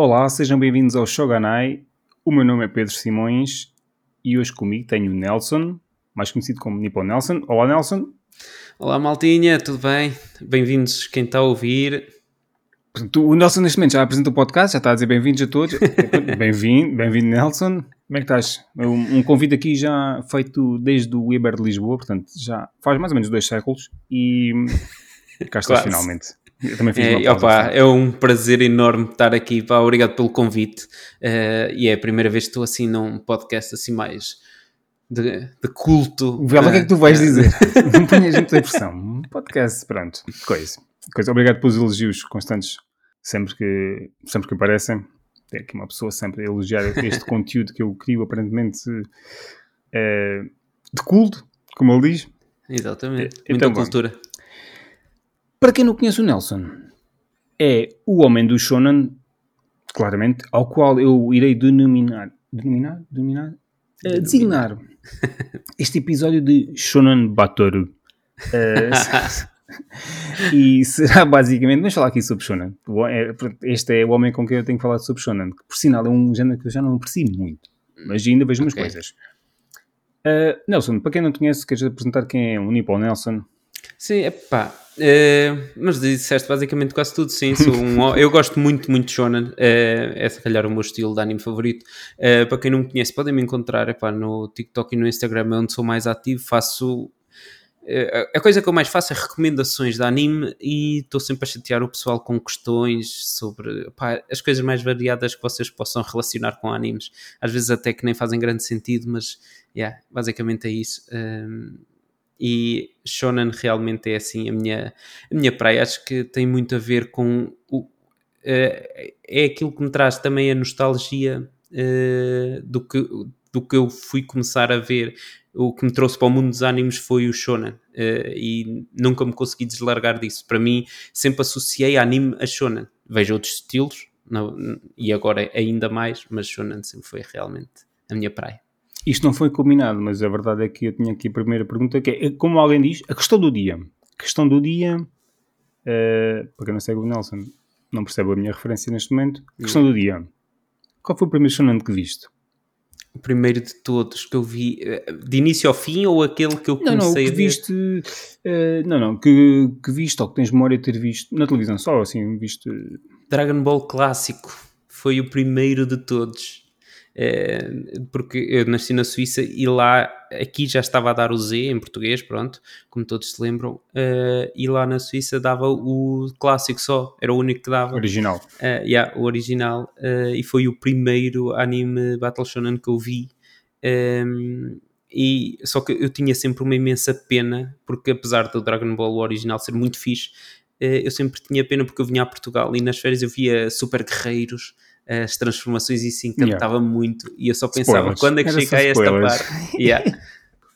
Olá, sejam bem-vindos ao Shoganai. O meu nome é Pedro Simões e hoje comigo tenho o Nelson, mais conhecido como Nippon Nelson. Olá, Nelson. Olá, Maltinha, tudo bem? Bem-vindos quem está a ouvir. O Nelson neste momento já apresenta o podcast, já está a dizer bem-vindos a todos. Bem-vindo, bem-vindo Nelson. Como é que estás? Um, um, convite aqui já feito desde o Weber de Lisboa, portanto já faz mais ou menos dois séculos e cá estás finalmente. Eu também fiz é, opa, é um prazer enorme estar aqui, pá, obrigado pelo convite uh, e é a primeira vez que estou assim num podcast assim mais de, de culto. Vê lá o que é que tu vais dizer. Não ponhas muita pressão. Um podcast, pronto, coisa. coisa. Obrigado pelos elogios constantes sempre que, sempre que aparecem. Tem aqui uma pessoa sempre a elogiar este conteúdo que eu crio, aparentemente é, de culto, como ele diz. Exatamente. Muita então, cultura. Para quem não conhece o Nelson, é o homem do Shonen, claramente, ao qual eu irei denominar. Denominar? Denominar? Uh, designar este episódio de Shonen Batoru. Uh, e será basicamente, vamos falar aqui sobre Shonen. É, este é o homem com quem eu tenho que falar sobre Shonen, que por sinal é um género que eu já não aprecio muito, mas ainda vejo umas okay. coisas. Uh, Nelson, para quem não conhece, queres apresentar quem é o Nippon Nelson? Sim, é pá. Uh, mas disseste basicamente quase tudo, sim. Sou um, eu gosto muito, muito de Shonen. Uh, é se calhar o meu estilo de anime favorito. Uh, para quem não me conhece, podem me encontrar epá, no TikTok e no Instagram, é onde sou mais ativo. Faço eh, a coisa que eu mais faço é recomendações de anime e estou sempre a chatear o pessoal com questões sobre pá, as coisas mais variadas que vocês possam relacionar com animes. Às vezes até que nem fazem grande sentido, mas yeah, basicamente é isso. Um, e Shonen realmente é assim a minha, a minha praia. Acho que tem muito a ver com o, uh, é aquilo que me traz também a nostalgia uh, do, que, do que eu fui começar a ver o que me trouxe para o mundo dos animes foi o shonen uh, e nunca me consegui deslargar disso. Para mim, sempre associei anime a shonen. Vejo outros estilos não, e agora ainda mais, mas shonen sempre foi realmente a minha praia. Isto não foi combinado, mas a verdade é que eu tinha aqui a primeira pergunta que é, como alguém diz, a questão do dia. A questão do dia, uh, para quem não segue o Nelson, não percebe a minha referência neste momento, a questão do dia. Qual foi o primeiro shonen que viste? o primeiro de todos que eu vi eh, de início ao fim ou aquele que eu comecei não, não, que a ver? Viste, uh, não, não, que, que viste ou que tens memória de ter visto na televisão só, assim, viste... Dragon Ball clássico foi o primeiro de todos. Eh, porque eu nasci na Suíça e lá, aqui já estava a dar o Z em português, pronto, como todos se lembram, uh, e lá na Suíça dava o clássico só, era o único que dava. Original. Uh, yeah, o original, e foi o primeiro anime Battle Shonen que eu vi. Um, ehm, e, só que eu tinha sempre uma imensa pena, porque apesar do Dragon Ball original ser muito fixe, eu sempre tinha pena porque eu vinha a Portugal e nas férias eu via super guerreiros, as transformações e isso encantava yeah. muito. E eu só pensava, spoilers. quando é que chega a esta parte? Yeah.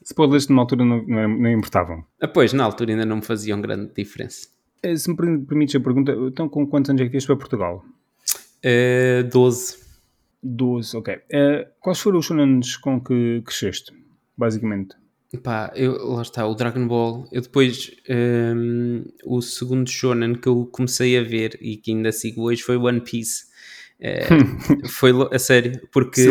Spoilers numa altura não, não, não importavam. Ah, pois, na altura ainda não me faziam grande diferença. Eh, se me permites a pergunta, então com quantos anos é que vieste para Portugal? Uh, 12. 12, ok. Uh, quais foram os shonens com que cresceste, basicamente? Pá, eu, lá está, o Dragon Ball. Eu depois, um, ehm, o segundo shonen que eu comecei a ver e que ainda sigo hoje foi One Piece. É, foi a sério, porque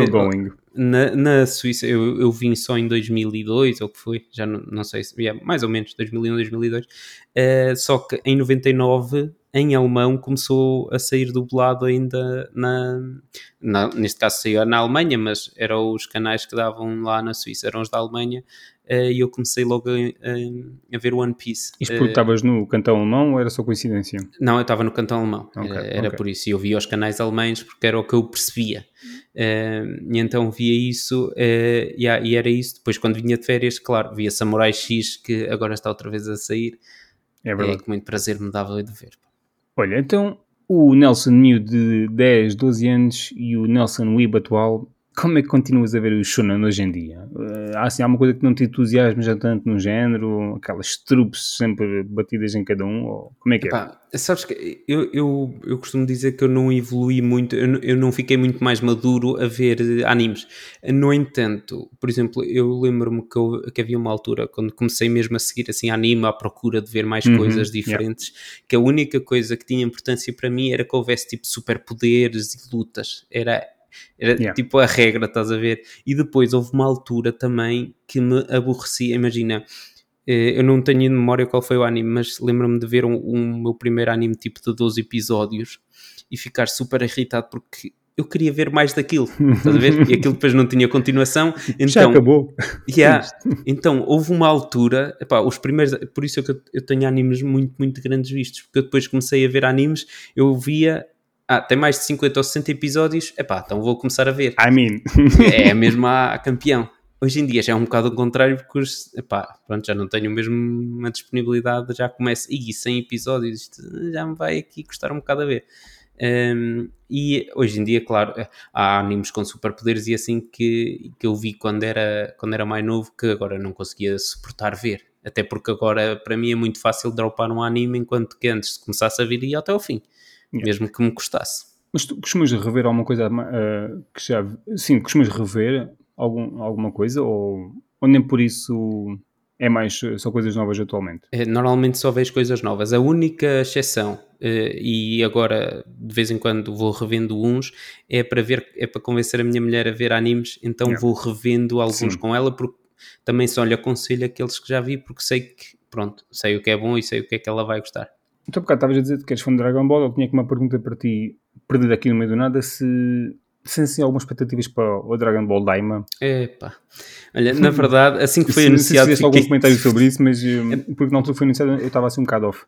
na, na Suíça eu, eu vim só em 2002, ou que foi, já não, não sei se, yeah, mais ou menos 2001, 2002. Uh, só que em 99, em alemão, começou a sair dublado ainda na, na, Neste caso saiu na Alemanha, mas eram os canais que davam lá na Suíça, eram os da Alemanha e eu comecei logo a, a, a ver One Piece. Isto porque estavas no cantão alemão ou era só coincidência? Não, eu estava no cantão alemão, okay, era okay. por isso. E eu via os canais alemães porque era o que eu percebia. E então via isso e, e, era isso. Depois, quando vinha de férias, claro, via Samurai X, que agora está outra vez a sair. É verdade. É, com muito prazer me dava de ver. Olha, então o Nelson New de 10, 12 anos e o Nelson Weeb atual como é que continuas a ver o Shonen hoje em dia? Uh, há assim alguma coisa que não te entusiasma já tanto no género? Aquelas trupes sempre batidas em cada um? Ou como é que é? Epá, sabes que eu, eu, eu costumo dizer que eu não evolui muito, eu, não- eu não fiquei muito mais maduro a ver eh, animes. No entanto, por exemplo, eu lembro-me que, eu- que havia uma altura, quando comecei mesmo a seguir assim anime à procura de ver mais Uhum, coisas yeah. diferentes, que a única coisa que tinha importância para mim era que houvesse tipo superpoderes e lutas. Era, era Yeah. tipo a regra, estás a ver? E depois houve uma altura também que me aborrecia, imagina. Eh, Eu não tenho em memória qual foi o anime, mas lembro-me de ver um, um meu primeiro anime tipo de 12 episódios e ficar super irritado porque eu queria ver mais daquilo, estás a ver? E aquilo depois não tinha continuação, Já então, acabou. yeah, então houve uma altura, epá, os primeiros, por isso é que eu, eu tenho animes muito, muito grandes vistos, porque eu depois comecei a ver animes, eu via, ah, tem mais de 50 ou 60 episódios, epá, então vou começar a ver I mean. é mesmo a, a campeão. Hoje em dia já é um bocado o contrário, porque os, epá, pronto, já não tenho mesmo uma disponibilidade, já começo, e 100 episódios, já me vai aqui custar um bocado a ver. Um, e hoje em dia, claro, há animes com superpoderes e assim que, que eu vi quando era, quando era mais novo, que agora não conseguia suportar ver. Até porque agora para mim é muito fácil dropar um anime, enquanto que antes começasse a vir ia até ao fim, Yeah. mesmo que me custasse. Mas tu costumas rever alguma coisa ah, que já. Sim, costumas rever algum, alguma coisa? Ou, ou nem por isso é mais eh, só coisas novas atualmente? Eh, Normalmente só vejo coisas novas. A única exceção, e agora de vez em quando vou revendo uns, é para ver, é para convencer a minha mulher a ver animes, então Yeah. vou revendo alguns Sim. com ela, porque também só lhe aconselho aqueles que já vi, porque sei que, pronto, sei o que é bom e sei o que é que ela vai gostar. Então, bocado estavas a dizer que eres fã de Dragon Ball. Eu tinha aqui uma pergunta para ti, perdida aqui no meio do nada: se se assim algumas expectativas para o Dragon Ball Daima. Epá. Olha, na verdade, assim que foi se, se anunciado. fizeste algum fiquei- comentário sobre isso, mas eh, porque na altura foi anunciado eu estava assim um bocado off.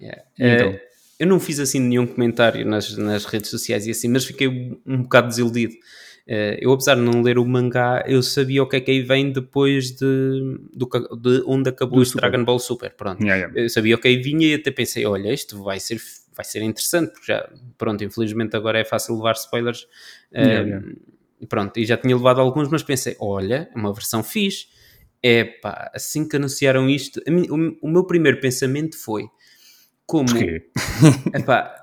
Yeah. Então. Eh, eu não fiz assim nenhum comentário nas, nas redes sociais e assim, mas fiquei um bocado desiludido. Eh, eu, apesar de não ler o mangá, eu sabia o que é que aí vem depois de, do, de onde acabou Do este Super. Dragon Ball Super. Pronto. Yeah, yeah. Eu sabia o que aí vinha e até pensei: olha, isto vai ser, vai ser interessante, porque já, pronto, infelizmente agora é fácil levar spoilers. Eh, Yeah. Pronto, e já tinha levado alguns, mas pensei: olha, é uma versão fixe. Epá, assim que anunciaram isto, mim- o, o meu primeiro pensamento foi como? Epá,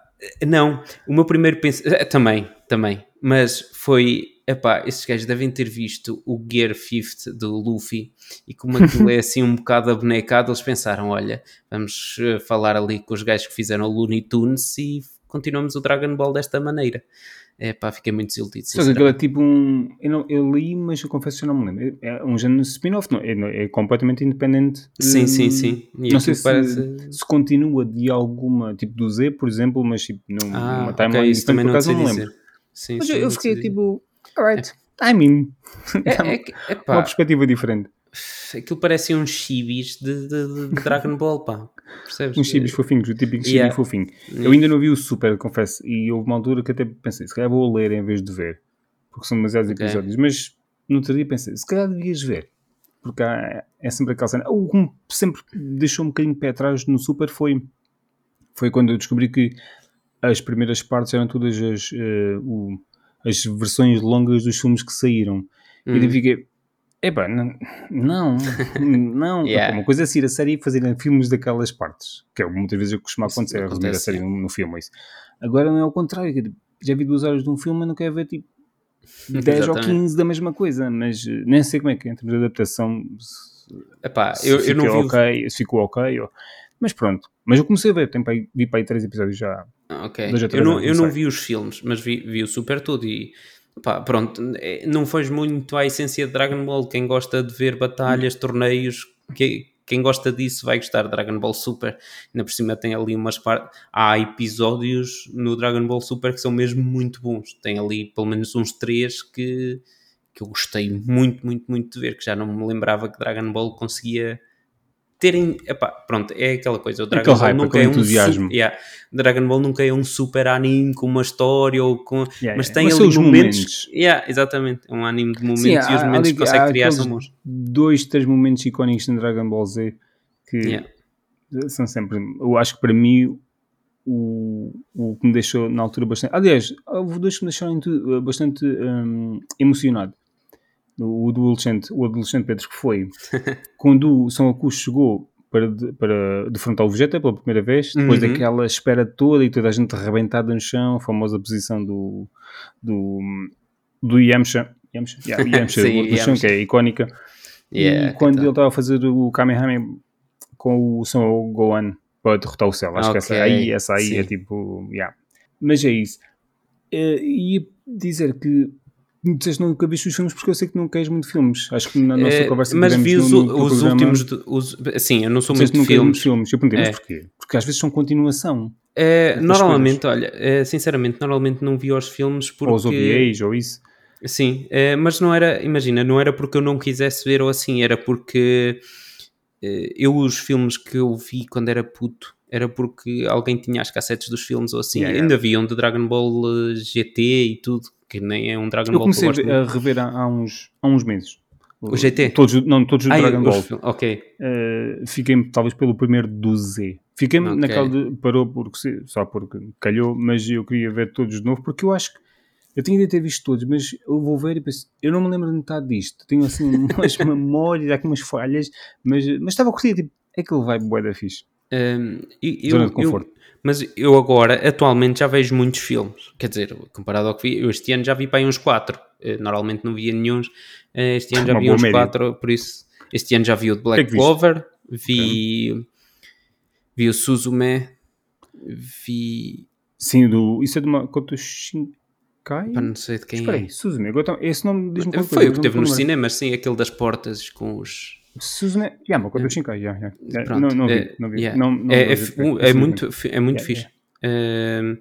não, o meu primeiro pensamento. Também, também. Mas foi. Epá, estes gajos devem ter visto o Gear Fifth do Luffy e como aquilo é assim um bocado abonecado, eles pensaram: olha, vamos eh, falar ali com os gajos que fizeram o Looney Tunes e continuamos o Dragon Ball desta maneira. Epá, fiquei muito desiludido. Só que aquilo é tipo um. Eu, não, eu li, mas eu confesso que eu não me lembro. É um género de spin-off, não, é, não- é completamente independente. Sim, de- sim, sim. E não sei se, parece- se continua de alguma, tipo do Z, por exemplo, mas tipo num- Ah, timeline isso diferente, também por não acaso sei não me dizer. lembro. Sim, Mas sim, eu, eu fiquei tipo, alright, I mean, É, é, uma perspectiva diferente. aquilo parece uns chibis de, de- de Dragon Ball, pá. Percebes? Uns chibis fofinhos, o típico chibi Yeah. fofinho. Eu ainda não vi o Super, confesso, e houve uma altura que até pensei, se calhar vou ler em vez de ver, porque são demasiados Ok. episódios, mas no outro dia pensei, se calhar devias ver, porque há- é sempre aquela cena. O que sempre deixou um bocadinho de pé atrás no Super foi, foi quando eu descobri que as primeiras partes eram todas as, eh, o- as versões longas dos filmes que saíram. E Hum. eu fiquei, epá, não, não, não. Yeah. Uma coisa é sair a série e fazerem filmes daquelas partes, que é o que muitas vezes eu costumo Isso acontecer, a resumir a acontece, série é. no, no filme. ou Isso. Agora não é o contrário, que já vi duas horas de um filme e não quero ver tipo 10 ou Exatamente. 15 da mesma coisa, mas eh, nem sei como é que é em termos de adaptação. Se, Epá, se eu, eu não vi o- ok, se ficou ok, ou- mas pronto. Mas eu comecei a ver, tem vi para aí três episódios já. Ah, Ok. Eu não, eu não vi os filmes, mas vi, vi o Super tudo e pá, pronto, é, não foge muito à essência de Dragon Ball. Quem gosta de ver batalhas, torneios, que, quem gosta disso vai gostar de Dragon Ball Super. Ainda por cima tem ali umas partes. Há episódios no Dragon Ball Super que são mesmo muito bons. Tem ali pelo menos uns três que, que eu gostei muito, muito, muito de ver, que já não me lembrava que Dragon Ball conseguia terem, epá, pronto, é aquela coisa, o Dragon Ball hype, nunca é um entusiasmo. super, yeah, Dragon Ball nunca é um super anime com uma história ou com, Yeah, mas yeah. tem Mas ali são os momentos, momentos. Yeah, exatamente, é um anime de momentos Sim, e os momentos que consegue criar são bons. Dois, três momentos icónicos no Dragon Ball Z que Yeah. são sempre. Eu acho que para mim o, o que me deixou na altura bastante. Aliás, houve dois que me deixaram bastante hum, emocionado. O, do adolescente, o adolescente Pedro que foi, quando o São Augusto chegou para, de- para defrontar o Vegeta pela primeira vez, depois Uhum. daquela espera toda e toda a gente arrebentada no chão, a famosa posição do, do, do Yamcha, Yamcha, yeah, Yamcha Sim, do chão, Yamcha. que é icónica, Yeah, e quando ele estava a fazer o Kamehameha com o Son Gohan para derrotar o Cell, acho que essa aí, essa aí é tipo, yeah. mas é isso. Eh, ia dizer que disseste nunca viste os filmes porque eu sei que não queres muito filmes. Acho que na nossa Eh, conversa mas vi no- os, no teu os programa, últimos. de- os, sim, eu não sou muito de filmes. filmes. Eu perguntei, mas É. porquê? Porque às vezes são continuação. Essas normalmente, olha, eh, sinceramente, normalmente não vi os filmes porque. Ou os OVAs, ou isso. Sim, eh, mas não era, imagina, não era porque eu não quisesse ver ou assim, era porque eh, eu os filmes que eu vi quando era puto era porque alguém tinha as cassetes dos filmes ou assim. Yeah, yeah. Ainda havia um de Dragon Ball eh, GT e tudo, que nem é um Dragon Eu Ball que comecei eu gosto a muito. rever há, há uns, há uns meses. O GT? Todos, não, todos os Ai, Dragon os Ball. fil- Ok. Uh, fiquei talvez pelo primeiro do Z. Fiquei Ok. naquela de parou porque só porque calhou, mas eu queria ver todos de novo porque eu acho que eu tinha de ter visto todos, mas eu vou ver e penso, eu não me lembro de metade disto. Tenho assim umas memórias, aqui umas falhas, mas, mas estava a curtir, tipo, é que ele vai bué da fixe. Um, e- Zona eu- de conforto. eu- mas eu agora, atualmente, já vejo muitos filmes. Quer dizer, comparado ao que vi, eu este ano já vi para aí uns 4. Normalmente não via nenhum. Eh, Este ano já Uma vi uns média. 4, por isso. Este ano já vi o de Black que viste? Clover, vi, vi o Suzume, vi. Sim, do, isso é de uma Koto Shinkai? Pá, não sei de quem Espera é. aí, Suzume, tá- esse nome diz-me qualquer Foi coisa, o que teve nos cinemas, sim, aquele das portas com os. Suzume, yeah, uma Koto Shinkai, yeah, yeah. É, Pronto, não, não vi, é, não vi. yeah. Não, não é, é, é infelizmente. muito, é muito Yeah, fixe. Um,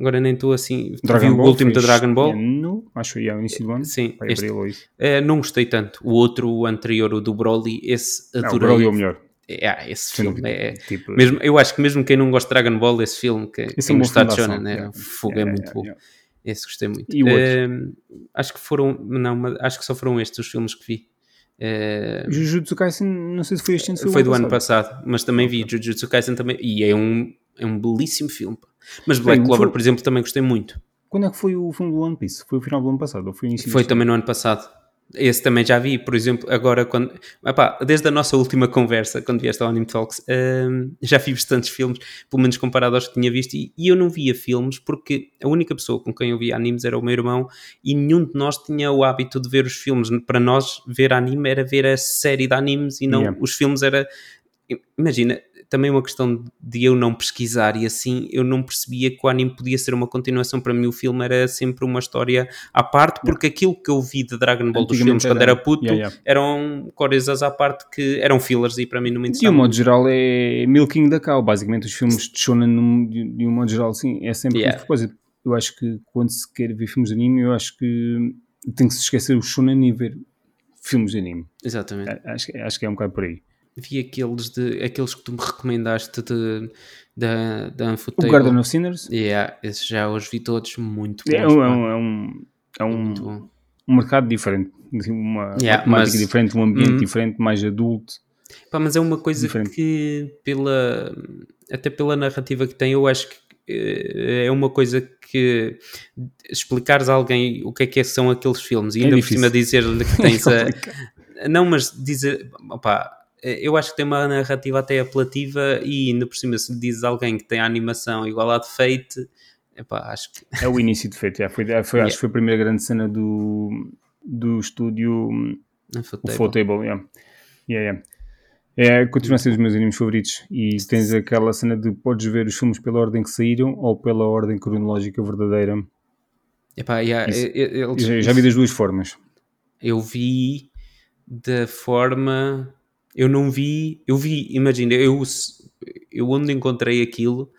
agora nem estou assim. Dragon vi o último da Dragon Ball. ano, acho que é o início do ano. Sim, este-. Eh, não gostei tanto. O outro, o anterior, o do Broly, esse Não, o adorei. Broly é o melhor. É, ah, esse filme é, Tipo, mesmo, eu acho que mesmo quem não gosta de Dragon Ball, esse filme, que Esse é quem uma gostar de Shonen, né? yeah. Fogo Yeah, é muito yeah, bom. yeah. Esse gostei muito. E o outro? Eh, acho que foram, não, acho que só foram estes os filmes que vi. Eh, Jujutsu Kaisen, não sei se foi este ano, foi o do ano passado, mas também vi Jujutsu Kaisen também, e é um, é um belíssimo filme. Mas Black Bem, Clover, foi- por exemplo, também gostei muito. Quando é que foi o filme do One Piece? Foi o final do ano passado? Ou foi o início Foi também no ano passado. Esse também já vi, por exemplo, agora quando. Epá, desde a nossa última conversa, quando vieste ao Anime Talks, hum, já vi bastantes filmes, pelo menos comparado aos que tinha visto, e, e eu não via filmes porque a única pessoa com quem eu via animes era o meu irmão e nenhum de nós tinha o hábito de ver os filmes. Para nós, ver anime era ver a série de animes e não Yeah. os filmes era. Imagina, também uma questão de eu não pesquisar e assim eu não percebia que o anime podia ser uma continuação. Para mim, o filme era sempre uma história à parte, porque aquilo que eu vi de Dragon Ball dos filmes quando era- puto Yeah, yeah. eram coisas à parte que eram fillers e para mim não me De um modo geral é milking da cow, basicamente os filmes de shonen de, um modo geral sim, é sempre Yeah. de propósito. Eu acho que quando se quer ver filmes de anime, eu acho que tem que se esquecer o shonen e ver filmes de anime. Exatamente. Acho, acho que é um bocado por aí. Vi aqueles, de, aqueles que tu me recomendaste de, da, da O Unfutable. Garden of Sinners Yeah, esses já os vi todos muito bons. é, um, é, um, é, um, é um- um mercado diferente, assim, uma, Yeah, mas- diferente, um ambiente Uhum. diferente, mais adulto. Pá, mas é uma coisa Diferente. que, pela, até pela narrativa que tem, eu acho que eh, é uma coisa que explicares a alguém o que é que são aqueles filmes e É ainda por difícil. cima dizer-lhe que tens a. complicado. Não, mas dizer. Opá, eu acho que tem uma narrativa até apelativa e ainda por cima, se dizes a alguém que tem a animação igual à de Fate, epá, acho que. É o início de já foi, já foi, acho que foi a primeira grande cena do, do estúdio Não O foi Full Table, yeah. Yeah, yeah. É, continua a ser dos meus animes favoritos e tens aquela cena de podes ver os filmes pela ordem que saíram ou pela ordem cronológica verdadeira. Epá, yeah, Isso. e- e- eles- Já, já vi das duas formas. Eu vi da forma. Eu não vi. Eu vi, imagina, eu, eu onde encontrei aquilo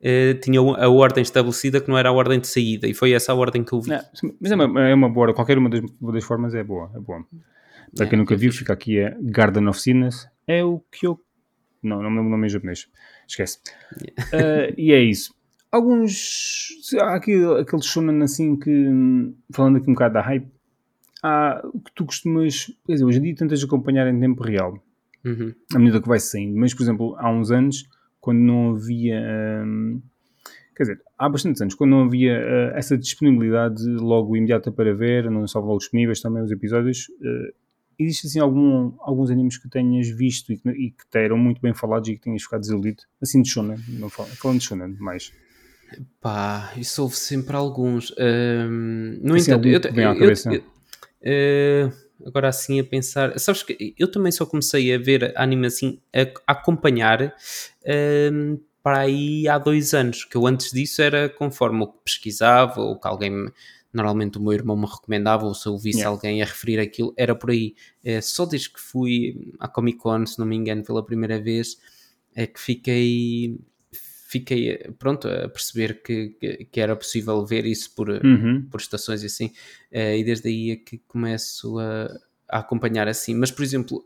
eh, tinha a ordem estabelecida que não era a ordem de saída e foi essa a ordem que eu vi. Não, mas é uma, é uma boa, qualquer uma das, das formas é boa. É boa. Para É, quem nunca é viu, fixe. fica aqui é Garden of Sinners. É o que eu. Não, não me lembro o nome em japonês. Esquece. Ah, e é isso. Alguns. Há aqui aqueles shonen assim que. Falando aqui um bocado da hype. Há o que tu costumas. Quer dizer, hoje em dia tentas acompanhar em tempo real. Uhum. à medida que vai saindo. Mas, por exemplo, há uns anos, quando não havia hum, quer dizer, há bastantes anos, quando não havia uh, essa disponibilidade logo imediata para ver, não só logo disponíveis também os episódios, uh, existe assim algum, alguns animes que tenhas visto e que, e que te eram muito bem falados e que tenhas ficado desiludido? Assim de shonen, não falo, falando de shonen mais. Pá, isso houve sempre alguns. Um, no assim, entanto, eu, eu, eu, eu, agora assim a pensar, sabes que eu também só comecei a ver anime assim, a, acompanhar um, para aí há dois anos, que eu antes disso era conforme o que pesquisava ou que alguém me, normalmente o meu irmão me recomendava, ou se eu visse yeah. alguém a referir aquilo, era por aí. É, só desde que fui à Comic Con, se não me engano, pela primeira vez, é que fiquei fiquei pronto a perceber que, que, era possível ver isso por, uhum. por estações e assim, uh, e desde aí é que começo a, a acompanhar assim. Mas, por exemplo,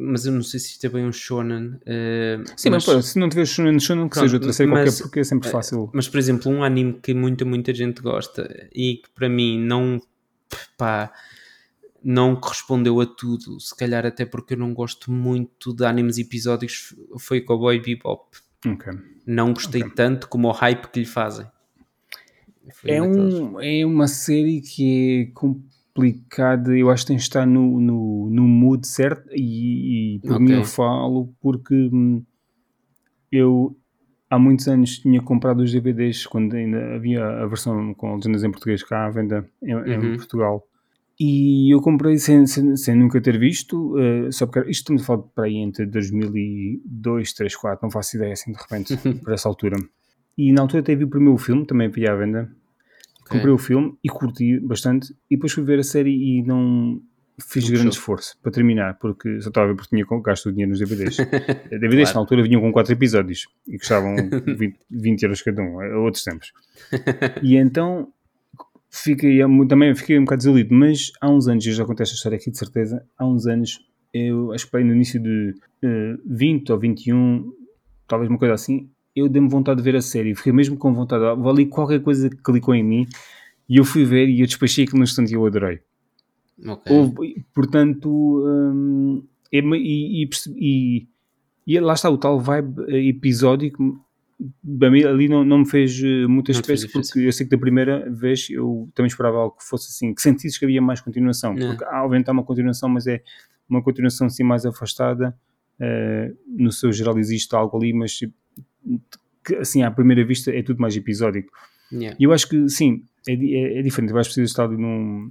mas eu não sei se isto é bem um shonen. Uh, Sim, mas, mas se não tiver shonen, shonen que pronto, seja outra série mas, qualquer, porque é sempre eh, fácil. Mas, por exemplo, um anime que muita, muita gente gosta e que para mim não, pá, não correspondeu a tudo, se calhar até porque eu não gosto muito de animes episódicos, foi Cowboy Bebop. Okay. Não gostei okay. tanto como o hype que lhe fazem. é, um, é uma série que é complicada, eu acho que tem que estar no, no, no mood certo e, e por okay. mim eu falo porque hum, eu há muitos anos tinha comprado os DVDs quando ainda havia a versão com legendas em português cá à venda em, uhum. em Portugal e eu comprei sem, sem, sem nunca ter visto, uh, só porque isto estamos a falar para aí entre 2002, 3, 4, não faço ideia assim de repente, por essa altura. E na altura até vi o primeiro filme, também havia à venda. Okay. Comprei o filme e curti bastante. E depois fui ver a série e não fiz grande esforço para terminar, porque só estava a ver porque tinha gasto o dinheiro nos DVDs. DVDs claro. na altura vinham com 4 episódios e custavam 20, 20 euros cada um, a outros tempos. E então fiquei, também fiquei um bocado desiludido, mas há uns anos, eu já contei esta história aqui de certeza, há uns anos, eu acho que para no início de uh, 20 ou 21, talvez uma coisa assim, eu dei-me vontade de ver a série, fiquei mesmo com vontade, ali qualquer coisa que clicou em mim, e eu fui ver e eu despachei aquilo no instante e eu adorei. Okay. Houve, portanto, um, e, e, e, e, lá está o tal vibe episódico ali não, não me fez eh, muita espécie porque eu sei que da primeira vez eu também esperava algo que fosse assim, que sentisse que havia mais continuação, não. porque há, obviamente há uma continuação, mas é uma continuação assim mais afastada, uh, no seu geral existe algo ali, mas que, assim à primeira vista é tudo mais episódico. Yeah. E eu acho que sim, é, é, é diferente, vais precisar estar ali num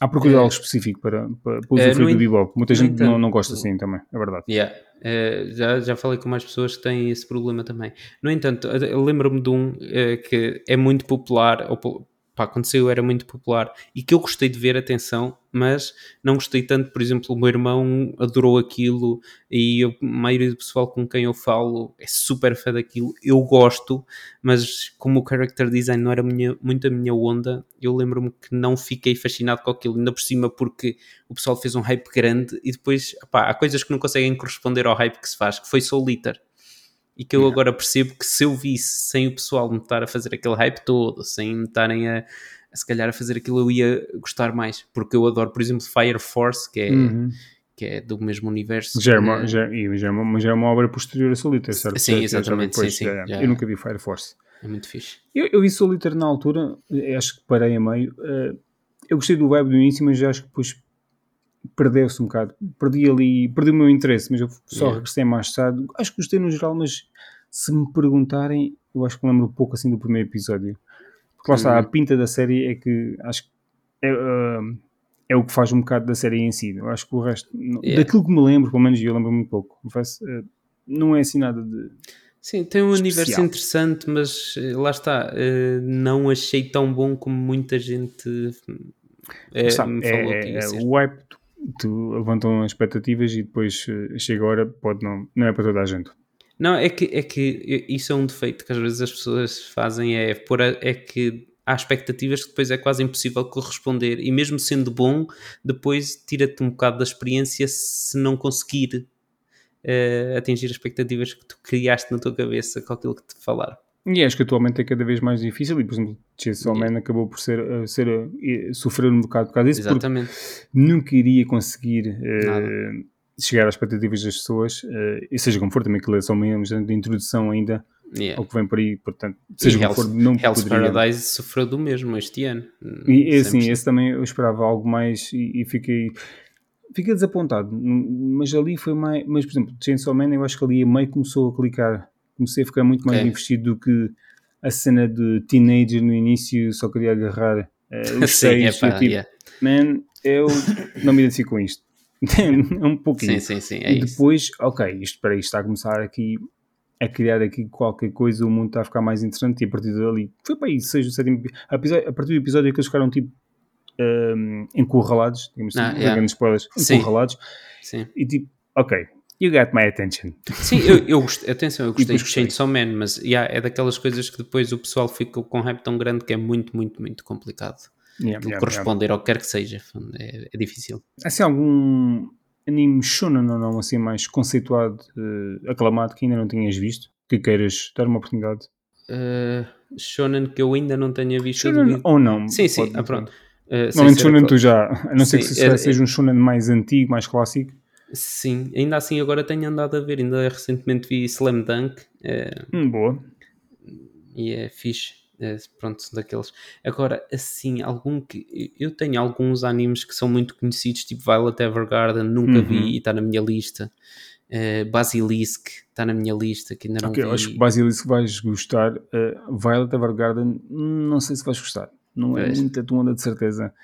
Há procura de é. algo específico para, para, para usufruir uh, do bebop. Muita gente não, não gosta assim também, é verdade. Yeah. Uh, já, já falei com mais pessoas que têm esse problema também. No entanto, lembro-me de um uh, que é muito popular, ou pá, quando saiu era muito popular e que eu gostei de ver, atenção, mas não gostei tanto, por exemplo, o meu irmão adorou aquilo e a maioria do pessoal com quem eu falo é super fã daquilo, eu gosto, mas como o character design não era minha, muito a minha onda, eu lembro-me que não fiquei fascinado com aquilo, ainda por cima porque o pessoal fez um hype grande e depois, pá, há coisas que não conseguem corresponder ao hype que se faz, que foi Soul Eater e que eu agora percebo que se eu visse sem o pessoal me estar a fazer aquele hype todo, sem me estarem a, a, se calhar a fazer aquilo, eu ia gostar mais, porque eu adoro, por exemplo, Fire Force, que é, uhum. que é do mesmo universo. Já é, uma, já, já, é uma, já é uma obra posterior a Solitaire, certo? Sim, exatamente. Sim, sim, já, eu nunca vi Fire Force. É muito fixe. Eu, eu vi Solitaire na altura, acho que parei a meio. Uh, eu gostei do web do início, mas já acho que depois perdeu-se um bocado. Perdi ali, perdi o meu interesse, mas eu só yeah. regressei mais tarde. Acho que gostei no geral, mas se me perguntarem, eu acho que lembro um pouco assim do primeiro episódio. Porque lá está, a uhum. pinta da série é que acho que é, uh, é o que faz um bocado da série em si. Eu acho que o resto, yeah. daquilo que me lembro, pelo menos eu lembro muito pouco, uh, não é assim nada de. Sim, tem um especial. universo interessante, mas eh, lá está, uh, não achei tão bom como muita gente é, Sabe, é, é. O hype tu levantam expectativas e depois eh, chega a hora, pode não, não é para toda a gente. Não, é que, é que isso é um defeito que às vezes as pessoas fazem, é, por a, é que há expectativas que depois é quase impossível corresponder e mesmo sendo bom, depois tira-te um bocado da experiência se não conseguir uh, atingir as expectativas que tu criaste na tua cabeça com aquilo que te falaram. E acho que atualmente é cada vez mais difícil e, por exemplo, Chainsaw Man acabou por ser, uh, ser uh, sofrer um bocado por causa disso Exatamente. nunca iria conseguir uh, chegar às expectativas das pessoas, e seja como for, também que é só uma de introdução ainda Yeah. ao que vem por aí, portanto, E seja o que Hell's, for, não Hell's poderia. Paradise sofreu do mesmo este ano. E assim, 100%. esse também eu esperava algo mais e, e fiquei, fiquei desapontado. Mas ali foi mais. Mas, por exemplo, Chainsaw Man, eu acho que ali a meio começou a clicar. Comecei a ficar muito mais Ok. investido do que a cena de teenager no início, só queria agarrar eh, os Sim, seis. tipo, yeah. man, eu não me identifico com isto. é um pouquinho. Sim, sim, sim, é e isso. depois, ok, isto para isto está a começar aqui a criar aqui qualquer coisa, o mundo está a ficar mais interessante e a partir dali, foi para aí, seja o sétimo a partir do episódio que eles ficaram tipo hum, encurralados, digamos assim, Ah, não yeah. spoilers, encurralados, Sim, e tipo, ok, you got my attention. sim eu, eu gostei, atenção, eu gostei de. Chainsaw Man, mas yeah, é daquelas coisas que depois o pessoal fica com hype tão grande que é muito, muito, muito complicado Yeah, de yeah, corresponder ao que quer que seja. É, é difícil. yeah. Assim, algum anime shonen ou não, assim, mais conceituado, eh, aclamado, que ainda não tinhas visto, que queiras dar uma oportunidade? Uh, shonen que eu ainda não tenha visto. Shonen ou não? Sim, sim, ah, pronto. Uh, Normalmente shonen tu já, a não ser que se é- seja um shonen mais antigo, mais clássico, Sim, ainda assim agora tenho andado a ver, ainda recentemente vi Slam Dunk eh, hum, boa. e é fixe, é, pronto, daqueles. Agora, assim, algum que. Eu tenho alguns animes que são muito conhecidos, tipo Violet Evergarden, nunca Uhum. vi e está na minha lista. Eh, Basilisk está na minha lista, que ainda não Ok, vi. eu acho que Basilisk vais gostar. Uh, Violet Evergarden, não sei se vais gostar. Não é Pois. muito a tua onda, de certeza.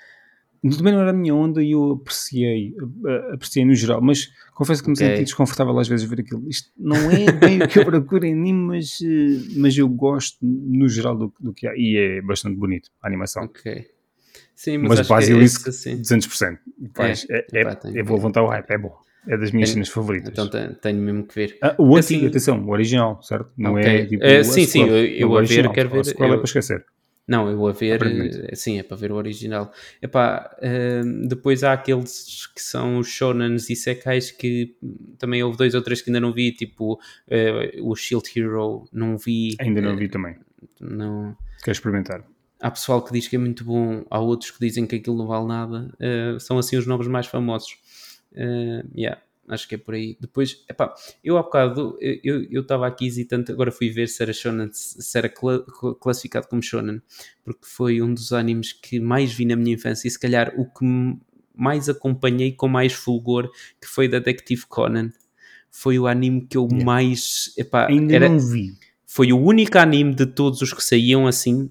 Também não era a minha onda e eu apreciei, uh, apreciei no geral, mas confesso que me Ok. senti desconfortável às vezes ver aquilo. Isto não é bem o que eu procuro em anime, mas, uh, mas eu gosto no geral do, do que há e é bastante bonito a animação. Ok. Sim, mas, Mas é Basilisk, esse, assim. 200%. Vais, é, é, epá, tenho que vou levantar o hype, é bom. É das minhas Tenho- cenas favoritas. Então te- tenho mesmo que ver. Ah, o Assim- antigo, atenção, o original, certo? Não Ok. é tipo. Eh, a sim, sim, eu- eu O a ver quero ver, sequela é eu- para esquecer. Não, eu a ver, eh, sim, é para ver o original. Epá, eh, depois há aqueles que são os shonens e sekais que hum, também houve dois ou três que ainda não vi, tipo eh, o Shield Hero, não vi. Ainda não eh, vi também. não. Quero experimentar. Há pessoal que diz que é muito bom, há outros que dizem que aquilo não vale nada. eh, são assim os nomes mais famosos. Eh, yeah, acho que é por aí. Depois, epá, eu há bocado eu estava aqui hesitante, agora fui ver se era shonen, se era cla- classificado como shonen, porque foi um dos animes que mais vi na minha infância e se calhar o que mais acompanhei com mais fulgor, que foi Detective Conan. Foi o anime que eu Yeah. mais. Epá, Ainda era, não vi. foi o único anime de todos os que saíam assim,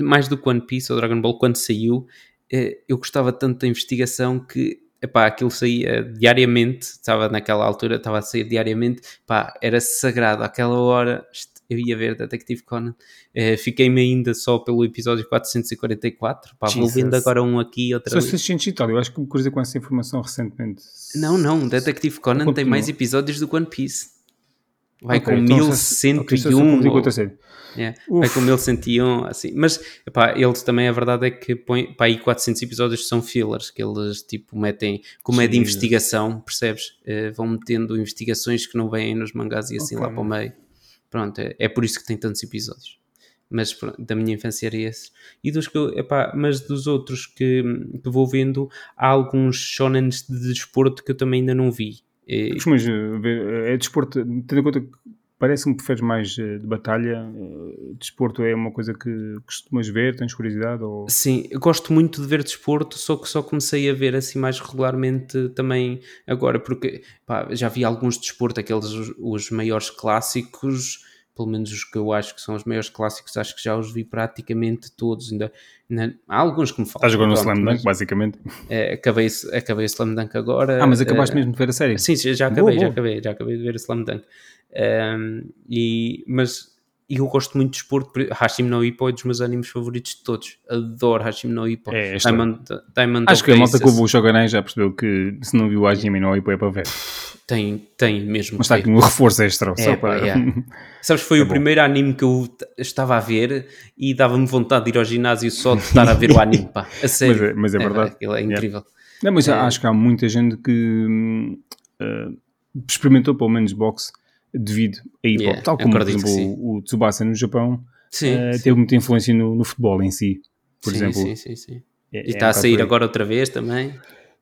mais do que One Piece ou Dragon Ball, quando saiu, eh, eu gostava tanto da investigação que epá, aquilo saía diariamente, estava naquela altura, estava a sair diariamente, pá, era sagrado, àquela hora eu ia ver Detective Conan, Eh, fiquei-me ainda só pelo episódio 444, pá, vou vendo agora um aqui, outro São ali. 600 e tal. Eu acho que me cruzei com essa informação recentemente. Não, não, Detective Conan tem mais episódios do que One Piece. Vai Ok, com então já- 1101. ok, já só confundi com ou- outra série. É, Uf. vai com 1101, assim. Mas, epá, eles também, a verdade é que põem, pá, aí 400 episódios são fillers, que eles, tipo, metem, como é de investigação, percebes? Eh, vão metendo investigações que não vêm nos mangás e assim Ok. lá para o meio. Pronto, é, é por isso que tem tantos episódios. Mas pronto, da minha infância era esse. E dos que epá, mas dos outros que, que vou vendo, há alguns shonens de desporto que eu também ainda não vi. Eh, Costumas ver, eh, é desporto, tendo em conta que parece-me que preferes mais eh, de batalha, eh, desporto é uma coisa que costumas ver, tens curiosidade? Ou... Sim, eu gosto muito de ver desporto, só que só comecei a ver assim mais regularmente também agora, porque pá, já vi alguns de desporto, aqueles os maiores clássicos, pelo menos os que eu acho que são os maiores clássicos, acho que já os vi praticamente todos. Ainda, ainda- há alguns que me faltam. Estás no pronto, Slam Dunk, basicamente. eh, acabei, acabei o Slam Dunk agora. Ah, mas acabaste eh, mesmo de ver a série? Sim, já já Boa, acabei, já boa. acabei, já acabei de ver o Slam Dunk. Um, e, mas eu gosto muito de desporto, por- Hashim no Ippo é dos meus animes favoritos de todos. Adoro Hashim no Ippo. É, é. Diamond, Diamond Acho que a malta que ouve o Shogunai já percebeu que se não viu o Hajime no Ippo é para ver. tem, tem mesmo. Mas está aqui um reforço extra. É, só para... yeah. Sabes, foi É o bom. primeiro anime que eu estava a ver e dava-me vontade de ir ao ginásio só de estar a ver o anime, pá. A sério. Mas é- mas é verdade. aquilo é incrível. Não, mas É. acho que há muita gente que eh, experimentou pelo menos boxe devido a hip hop. Yeah, Tal como, por exemplo, o, o Tsubasa no Japão Sim, eh, sim. teve muita influência no, no futebol em si. Por sim, exemplo, sim, sim, sim. é- E é está um a sair agora outra vez também.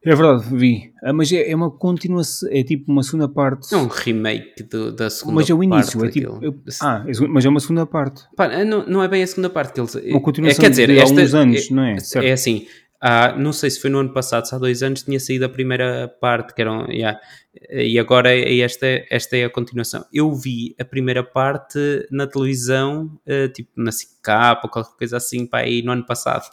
É verdade, vi. Ah, mas é, é uma continuação, é tipo uma segunda parte. É um remake do- da segunda mas é o início, é parte tipo. eu- ah, é mas é uma segunda parte. Pá, não, não é bem a segunda parte que eles. Uma continuação é, quer dizer, de há esta, uns anos, é, não é? Certo. É assim, há, não sei se foi no ano passado, se há dois anos tinha saído a primeira parte, que eram, yeah, e agora é esta, esta é a continuação. Eu vi a primeira parte na televisão, eh, tipo na SICAP ou qualquer coisa assim, pá, aí no ano passado,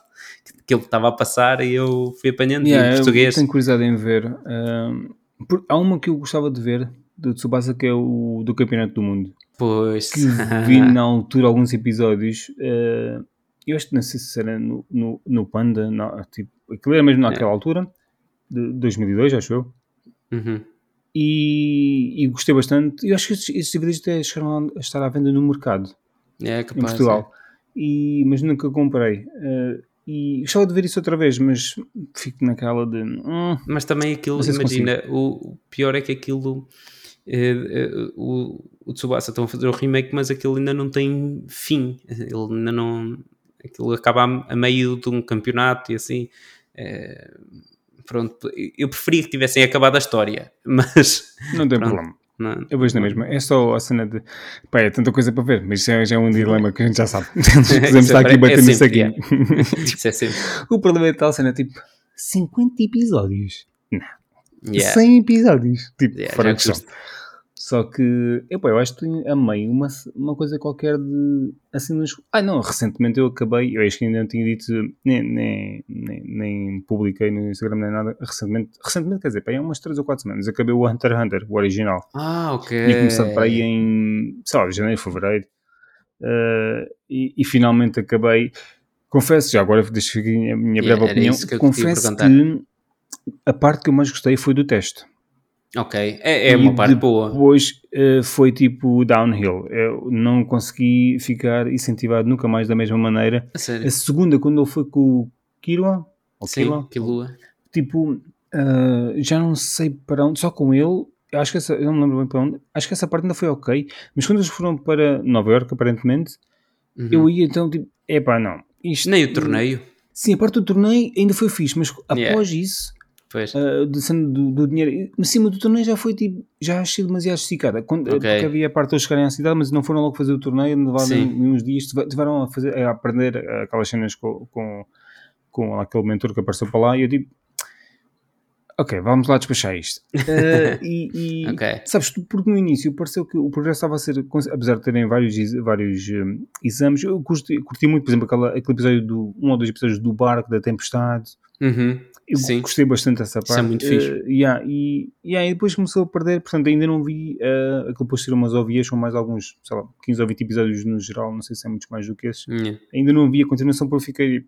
que ele estava a passar e eu fui apanhando Yeah, em eu português. tenho curiosidade em ver. Ahm, por- há uma que eu gostava de ver do Tsubasa que é o do Campeonato do Mundo. Pois, Que vi na altura alguns episódios. ah, eu acho que não sei se era no, no, no Panda, não, tipo, aquilo era mesmo naquela altura, de 2002, acho eu. Uhum. E, e gostei bastante. Eu acho que estes, estes DVDs até chegaram a estar à venda no mercado. é em capaz. Portugal. E, mas nunca comprei. Eh, e gostava de ver isso outra vez, mas fico naquela de. hum, Mas também aquilo, imagina, o, o pior é que aquilo. eh, eh, o, o Tsubasa estão a fazer o remake, mas aquilo ainda não tem fim. Ele ainda não. Aquilo acaba a, meio de um campeonato e assim. eh, pronto, eu preferia que tivessem acabado a história, mas. não tem Pronto. problema. Não, Eu vejo na mesma. É só a cena de. Pá, é tanta coisa para ver, mas já, já é um dilema que a gente já sabe. Podemos estar aqui é batendo isso sempre, aqui. Isso é sempre. o problema é tal cena, tipo, 50 episódios. Yeah. 100 episódios. Tipo, Yeah, fora de questão. custa. Só que, epá, eu acho que amei uma, uma coisa qualquer de. Assim, nos... Ah, não, recentemente eu acabei. Eu acho que ainda não tinha dito, nem, nem, nem, nem publiquei no Instagram nem nada. Recentemente, recentemente quer dizer, pá, há umas 3 ou 4 semanas. Acabei o Hunter x Hunter, o original. Ah, ok. Tinha começado para aí em, sei lá, janeiro, fevereiro. Eh, e, e finalmente acabei. Confesso, já agora deixo aqui a minha Yeah, breve era opinião. que Confesso que a parte que eu mais gostei foi do teste. Ok, é, é uma parte boa. Depois eh, foi tipo downhill. Eu não consegui ficar incentivado nunca mais da mesma maneira. A sério. A segunda, quando ele foi com o Kirua, ou Sim, Killa, Kilua. tipo, ah, já não sei para onde, só com ele. Acho que essa, eu não me lembro bem para onde. Acho que essa parte ainda foi ok. Mas quando eles foram para Nova York, aparentemente, Uhum. eu ia então tipo, epá, não. Isto, Nem o torneio. Sim, a parte do torneio ainda foi fixe, mas Yeah. após isso, Pois. Uh, do, sendo do, do dinheiro. Em cima do torneio já foi tipo, já achei demasiado esticada. Quando, Ok. Porque havia a parte de eles chegarem à cidade, mas não foram logo fazer o torneio, levaram uns dias, tive- tiveram a, fazer, a aprender aquelas cenas com, com, com aquele mentor que apareceu para lá e eu tipo, ok, vamos lá despachar isto. Uh, e, e- Ok. Sabes, porque no início pareceu que o progresso estava a ser, apesar de terem vários, vários um, exames, eu curti, curti muito, por exemplo, aquela, aquele episódio do, um ou dois episódios do barco, da tempestade, Uhum. Eu Sim. gostei bastante dessa Isso é parte. muito fixe. Eh, yeah, e, yeah, e depois começou a perder, portanto ainda não vi uh, aquilo depois ser umas OVAs, são mais alguns, sei lá, 15 ou 20 episódios no geral, não sei se é muito mais do que esses. Yeah. Ainda não vi a continuação porque eu fiquei,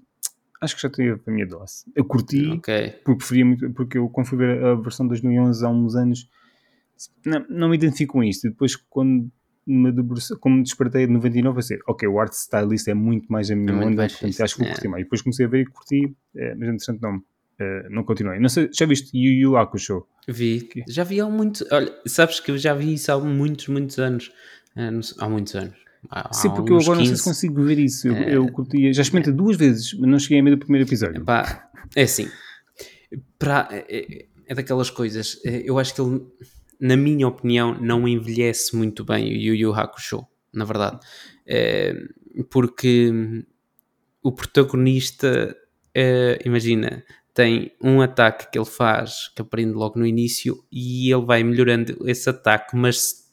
acho que já tive a minha dose. Eu curti, Ok. porque preferia muito, porque eu quando fui ver a versão de 2011 há uns anos, não, não me identifico com isto. E depois quando me debrucei, como me despertei de 99, eu sei, ok, o art stylist é muito mais a minha É onda, portanto, acho que vou é. curtir mais. Depois comecei a ver e curti, eh, mas entretanto não, eh, não continuei. Não sei, já viste Yu Yu Hakusho? Vi. Ok. Já vi há muito. Olha, sabes que eu já vi isso há muitos, muitos anos. Sei- há muitos anos. Há, Sim, há porque eu agora não sei 15. se consigo ver isso. Eu, É. eu curti, já experimentei duas vezes, mas não cheguei a meio do primeiro episódio. É assim. Pra, é, é daquelas coisas. Eu acho que ele, na minha opinião, não envelhece muito bem o Yu Yu Hakusho, na verdade. É, porque o protagonista, imagina, tem um ataque que ele faz, que aprende logo no início, e ele vai melhorando esse ataque, mas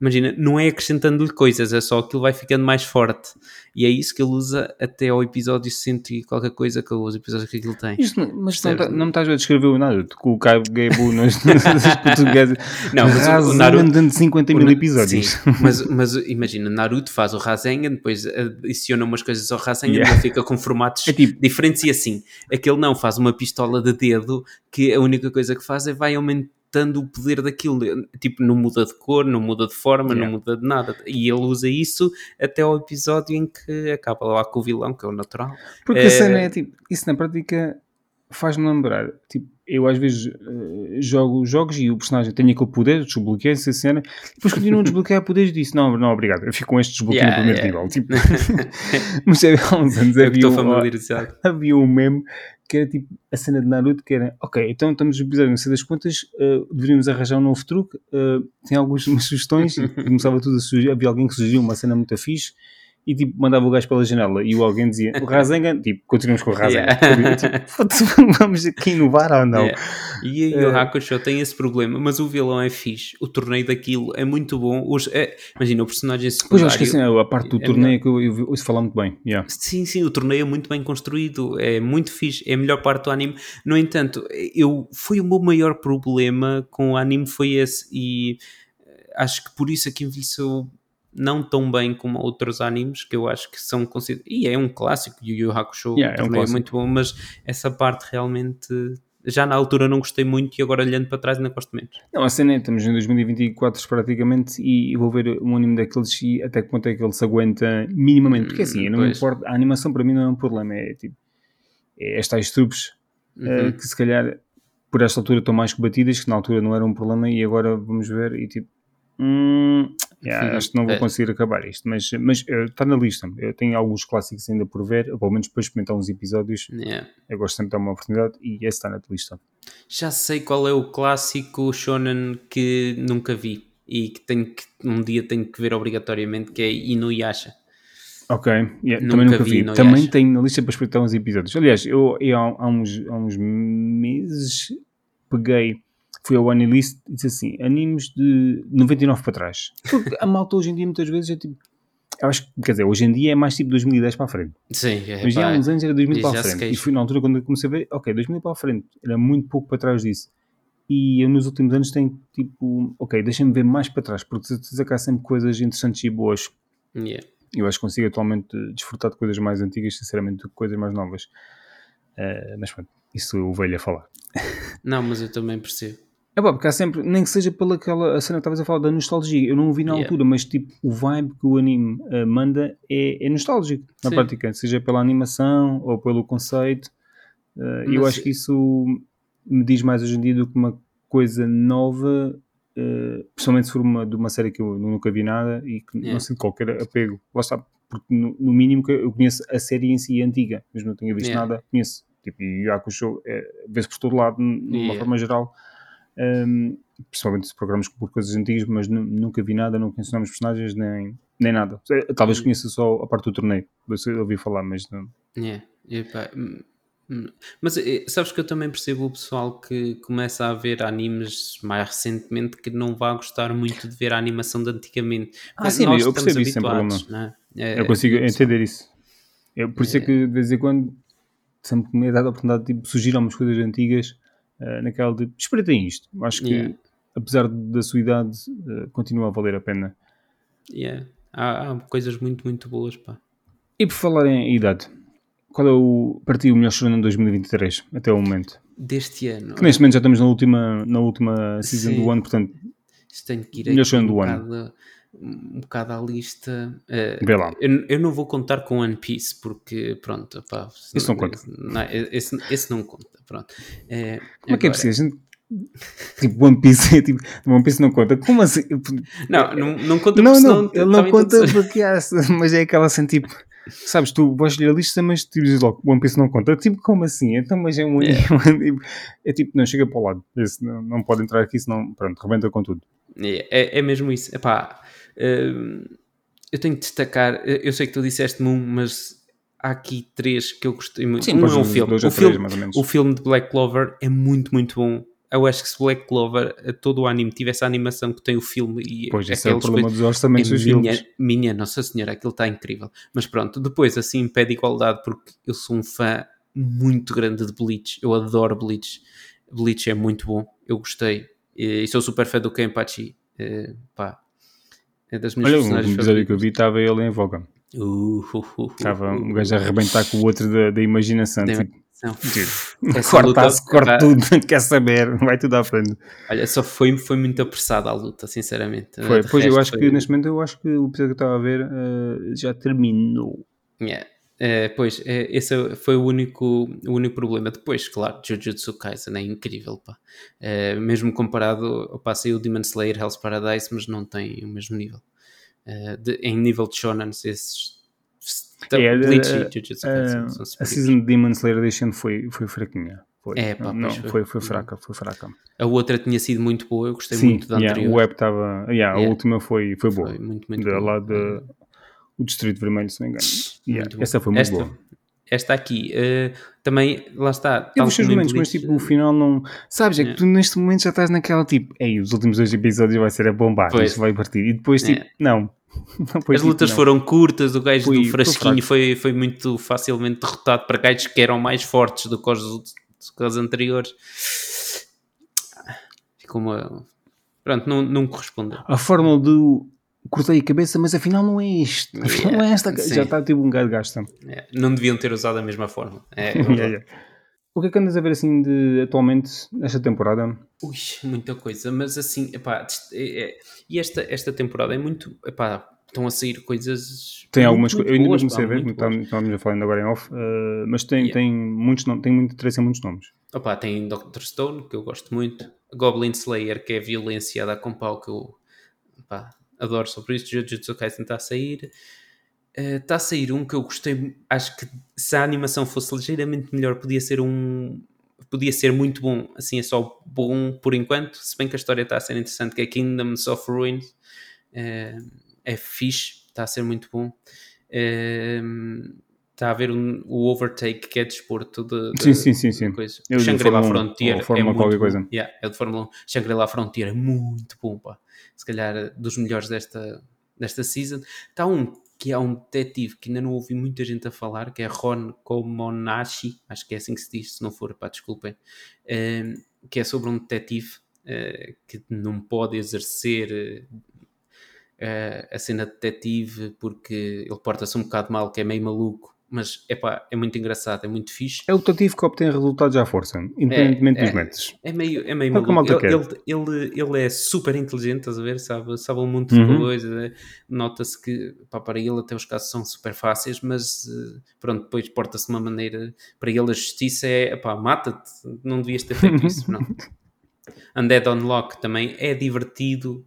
imagina, não é acrescentando-lhe coisas, é só que ele vai ficando mais forte. E é isso que ele usa até ao episódio 100 e qualquer coisa que os episódios que aquilo tem. Isto mas não, tá- não me estás a descrever o Naruto com o Cabo Gabu nas, nas portuguesas. Não, mas o- o Rasengan Naruto- dando 50 O mil episódios. Sim, mas, mas imagina, Naruto faz o Rasengan, depois adiciona umas coisas ao Rasengan Yeah. e fica com formatos É tipo- diferentes e assim. Aquele não faz uma pistola de dedo que a única coisa que faz é vai aumentando o poder daquilo. Tipo, não muda de cor, não muda de forma, Yeah. não muda de nada. E ele usa isso até ao episódio em que acaba lá com o vilão, que é o natural. Porque É- a cena é tipo, isso na prática faz-me lembrar. Tipo, eu às vezes eh, jogo jogos e o personagem tem aquele poder, desbloqueia essa cena, depois continuo a desbloquear poderes e disse: Não, não, obrigado, eu fico com este desbloqueio Yeah, no primeiro yeah. nível. Tipo, mas é, há uns anos havia, um, havia um meme que era tipo a cena de Naruto, que era, ok, então estamos no episódio, não sei das contas, uh, deveríamos arranjar um novo truque, uh, tem algumas sugestões, começava tudo a sugerir, havia alguém que sugeriu uma cena muito fixe, e tipo, mandava o gajo pela janela e o alguém dizia o Rasengan, tipo, continuamos com o Rasengan. Yeah. Tipo, vamos aqui inovar ou não? Yeah. E aí o Eh, Hakusho tem esse problema, mas o vilão é fixe, o torneio daquilo é muito bom. Os, é- imagina, o personagem Pois eu secundário. acho que assim, a parte do é torneio que eu, eu ouço falar muito bem. Yeah. Sim, sim, o torneio é muito bem construído, é muito fixe, é a melhor parte do anime. No entanto, eu, foi o meu maior problema com o anime foi esse e eh, acho que por isso é que envelheceu não tão bem como outros animes que eu acho que são considerados. E é um clássico, Yu Yu Hakusho, Yeah, o é um é, muito bom, mas essa parte realmente já na altura não gostei muito e agora olhando para trás ainda gosto menos. Não, a cena é, estamos em 2024 praticamente e, e vou ver um anime daqueles e até que ponto é que ele se aguenta minimamente. Porque assim, eu não importa, a animação para mim não é um problema, é tipo, é estas trupes eh, Uhum. que se calhar por esta altura estão mais que batidas, que na altura não era um problema e agora vamos ver e tipo, hum, yeah, Uhum. acho que não vou É. conseguir acabar isto, mas, mas eh, está na lista. Eu tenho alguns clássicos ainda por ver, ou pelo menos para experimentar uns episódios. Yeah. Eu gosto sempre de dar uma oportunidade e esse está na lista. Já sei qual é o clássico shonen que nunca vi e que tenho que um dia tenho que ver obrigatoriamente, que é Inuyasha. Ok, yeah, Nunca também nunca vi, vi. também tenho na lista para espreitar uns episódios. Aliás, eu, eu há, há uns, há uns meses peguei, fui ao Anilist e disse assim: animes de 99 para trás. Porque a malta hoje em dia muitas vezes é tipo. Eu acho que, quer dizer, hoje em dia é mais tipo 2010 para a frente. Sim, é, Mas já há uns anos era 2000 e para a frente. E queixa. foi na altura quando eu comecei a ver, ok, 2000 para a frente. Era muito pouco para trás disso. E eu nos últimos anos tenho tipo, ok, deixa-me ver mais para trás, porque se certeza que há sempre coisas interessantes e boas yeah. eu acho que consigo atualmente desfrutar de coisas mais antigas, sinceramente, do que coisas mais novas. Eh, mas pronto, isso eu velho a falar. Não, mas eu também percebo. É pá, porque há sempre, nem que seja pela aquela cena que estavas a falar da nostalgia. Eu não o vi na Yeah. altura, mas tipo, o vibe que o anime eh, manda é, é nostálgico, na Sim. prática, seja pela animação ou pelo conceito. Eh, eu Mas- acho que isso me diz mais hoje em dia do que uma coisa nova, eh, principalmente se for uma, de uma série que eu nunca vi nada e que Yeah. não sinto qualquer apego. Lá está, porque no, no mínimo que eu conheço a série em si antiga, mesmo não tenha visto Yeah. nada, conheço. Tipo, e Yakusho é, vê-se por todo lado, numa Yeah. forma geral. Um, principalmente se programas por coisas antigas, mas nu- nunca vi nada, não conheço nomes personagens nem, nem nada. Eh, Talvez conheça só a parte do torneio, eu ouvi falar, mas não. Yeah. Hum, hum. Mas eh, sabes que eu também percebo o pessoal que começa a ver animes mais recentemente que não vai gostar muito de ver a animação de antigamente. Ah, Mas sim, nós eu percebo isso sem não é? É, Eu consigo pessoal- entender isso. Eu, por isso é. É. que de vez em quando sempre me é a oportunidade de tipo, surgir algumas coisas antigas eh, naquela de espreitem isto. Acho que Yeah. apesar da sua idade eh, continua a valer a pena. Yeah. Há, há coisas muito, muito boas, pá. E por falar em idade, qual é o para ti o melhor shonen de 2023 até o momento? Deste ano, Que neste momento já estamos na última, na última season Sim. do ano, portanto, isto que ir Melhor shonen um do ano. bocado, um bocado à lista. Lá. eu, eu não vou contar com One Piece porque, pronto, pá, Esse não conta. não, esse, esse não conta, pronto. Eh, Como é que é agora- preciso? A gente- Tipo, One Piece, tipo, One Piece não conta. Como assim? Não, não, não conta Não, não, não também conta porque há, mas é aquela assim, tipo, sabes, tu vais escolher a lista, mas tu dizes logo, One Piece não conta. Tipo, como assim? Então, mas é um tipo, é tipo, não, chega para o lado. Esse não, não pode entrar aqui, senão, pronto, rebenta com tudo. É, é, é mesmo isso. Epá, hum, eu tenho que destacar. Eu sei que tu disseste-me um, mas há aqui três que eu gostei muito. um pois, é filme. O três, filme, menos. o filme de Black Clover é muito, muito bom. Eu acho que se Black Clover, eh, todo o anime, tivesse a animação que tem o filme e Pois, esse é o aqueles problema coisas- dos orçamentos é dos minha, filmes. minha Nossa Senhora, aquilo está incrível. Mas pronto, depois assim pede igualdade porque eu sou um fã muito grande de Bleach. Eu adoro Bleach. Bleach é muito bom, eu gostei. E, e sou super fã do Kenpachi. Eh, pá, é das minhas Olha, último episódio que eu vi estava ele em voga. Uh, uh, uh, uh, Estava um uh, gajo a arrebentar com o outro da, da imaginação. Da Tipo. Essa corta, tudo, quer saber, vai tudo à frente. Olha, só foi, foi muito apressada a luta, sinceramente. Foi, pois eu acho que foi- neste momento eu acho que o episódio que eu estava a ver eh, já terminou. Yeah. É, pois, é, esse foi o único, o único problema. Depois, claro, Jujutsu Kaisen é incrível, pá. É, mesmo comparado, opa, saiu Demon Slayer, Hell's Paradise, mas não tem o mesmo nível. É, de- em nível de shonen, esses É, Bleach a- e Jujutsu a- Kaisen são a season de Demon Slayer Edition foi, foi fraquinha. Foi. É, pá, não, foi. foi, foi fraca, foi fraca. A outra tinha sido muito boa, eu gostei Sim, muito da yeah, anterior. o web estava. Yeah, A Yeah. última foi, foi boa. Foi muito, muito boa. lá de, o Distrito Vermelho, se não me engano. Yeah, essa foi muito esta, boa. Esta aqui, eh, também, lá está. Teve tal os momentos, mas tipo, o final não. Sabes, é que Yeah. tu neste momento já estás naquela tipo, ei, os últimos dois episódios vai ser a bombar, Pois. isto vai partir. E depois, tipo, Yeah. não. As tipo, lutas não. foram curtas, o gajo Foi- do frasquinho foi, foi muito facilmente derrotado para gajos que eram mais fortes do que os, do que os anteriores. Ficou uma. Pronto, não, não correspondeu. A fórmula do cortei a cabeça, mas afinal não é isto. Afinal não é esta. Sim. Já está tipo um gajo gasta. É, não deviam ter usado a mesma forma. É, é Yeah, yeah. O que é que andas a ver assim de atualmente nesta temporada? Ui, muita coisa, mas assim, epá, é- é- e esta, esta temporada é muito, epá, estão a sair coisas Tem muito, algumas coisas. Eu ainda não comecei a ver, estávamos a falar ainda agora em off, eh, mas tem, Yeah. tem, muitos nomes, tem muito interesse em muitos nomes. Opá, tem Dr. Stone, que eu gosto muito, Goblin Slayer, que é violência a dar com pau, que eu opá, adoro sobre isto, Jujutsu Kaisen está a sair. Eh, Está a sair um que eu gostei, acho que se a animação fosse ligeiramente melhor, podia ser um. Podia ser muito bom, assim é só bom por enquanto, se bem que a história está a ser interessante, que é Kingdoms of Ruins, é, é fixe, está a ser muito bom. É, está a haver um- o Overtake, que é desporto de, de- Sim, sim, sim, sim. coisa. Eu Shangri-La Fórmula 1, Frontier é muito coisa. Yeah, é de Fórmula 1. Shangri-La Frontier é muito bom, pá. Se calhar dos melhores desta, desta season. Está um que é um detetive que ainda não ouvi muita gente a falar, que é Ron Komonashi, acho que é assim que se diz, se não for, pá, desculpem, eh, que é sobre um detetive eh, que não pode exercer eh, a cena de detetive porque ele porta-se um bocado mal, que é meio maluco, mas epá, é muito engraçado, é muito fixe. É o tativo que obtém resultados à força, independentemente É, dos é. métodos. É meio, é meio É maluco. Ele, ele, ele, ele é super inteligente, estás a ver? Sabe, sabe um monte Uhum. de coisas. né? Nota-se que pá, para ele até os casos são super fáceis, mas eh, pronto, depois porta-se de uma maneira. Para ele a justiça é pá, mata-te, não devias ter feito isso. Não. Undead Unlock também é divertido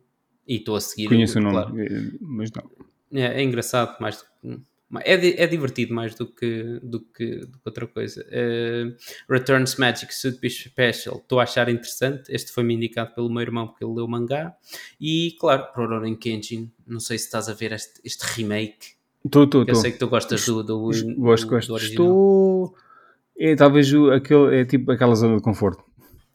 e estou a seguir. Conheço o nome, claro. eh, mas não. É, é engraçado, mais do que- é, é divertido mais do que, do que, do que outra coisa. Eh, Returns Magic Suit Special, estou a achar interessante. Este foi-me indicado pelo meu irmão porque ele leu o mangá. E claro, Rurouni Kenshin, não sei se estás a ver este, este remake. Estou, estou, que Eu sei que tu gostas do, do, Gosto, do- gosto. do original. Estou. É talvez aquele, é tipo aquela zona de conforto.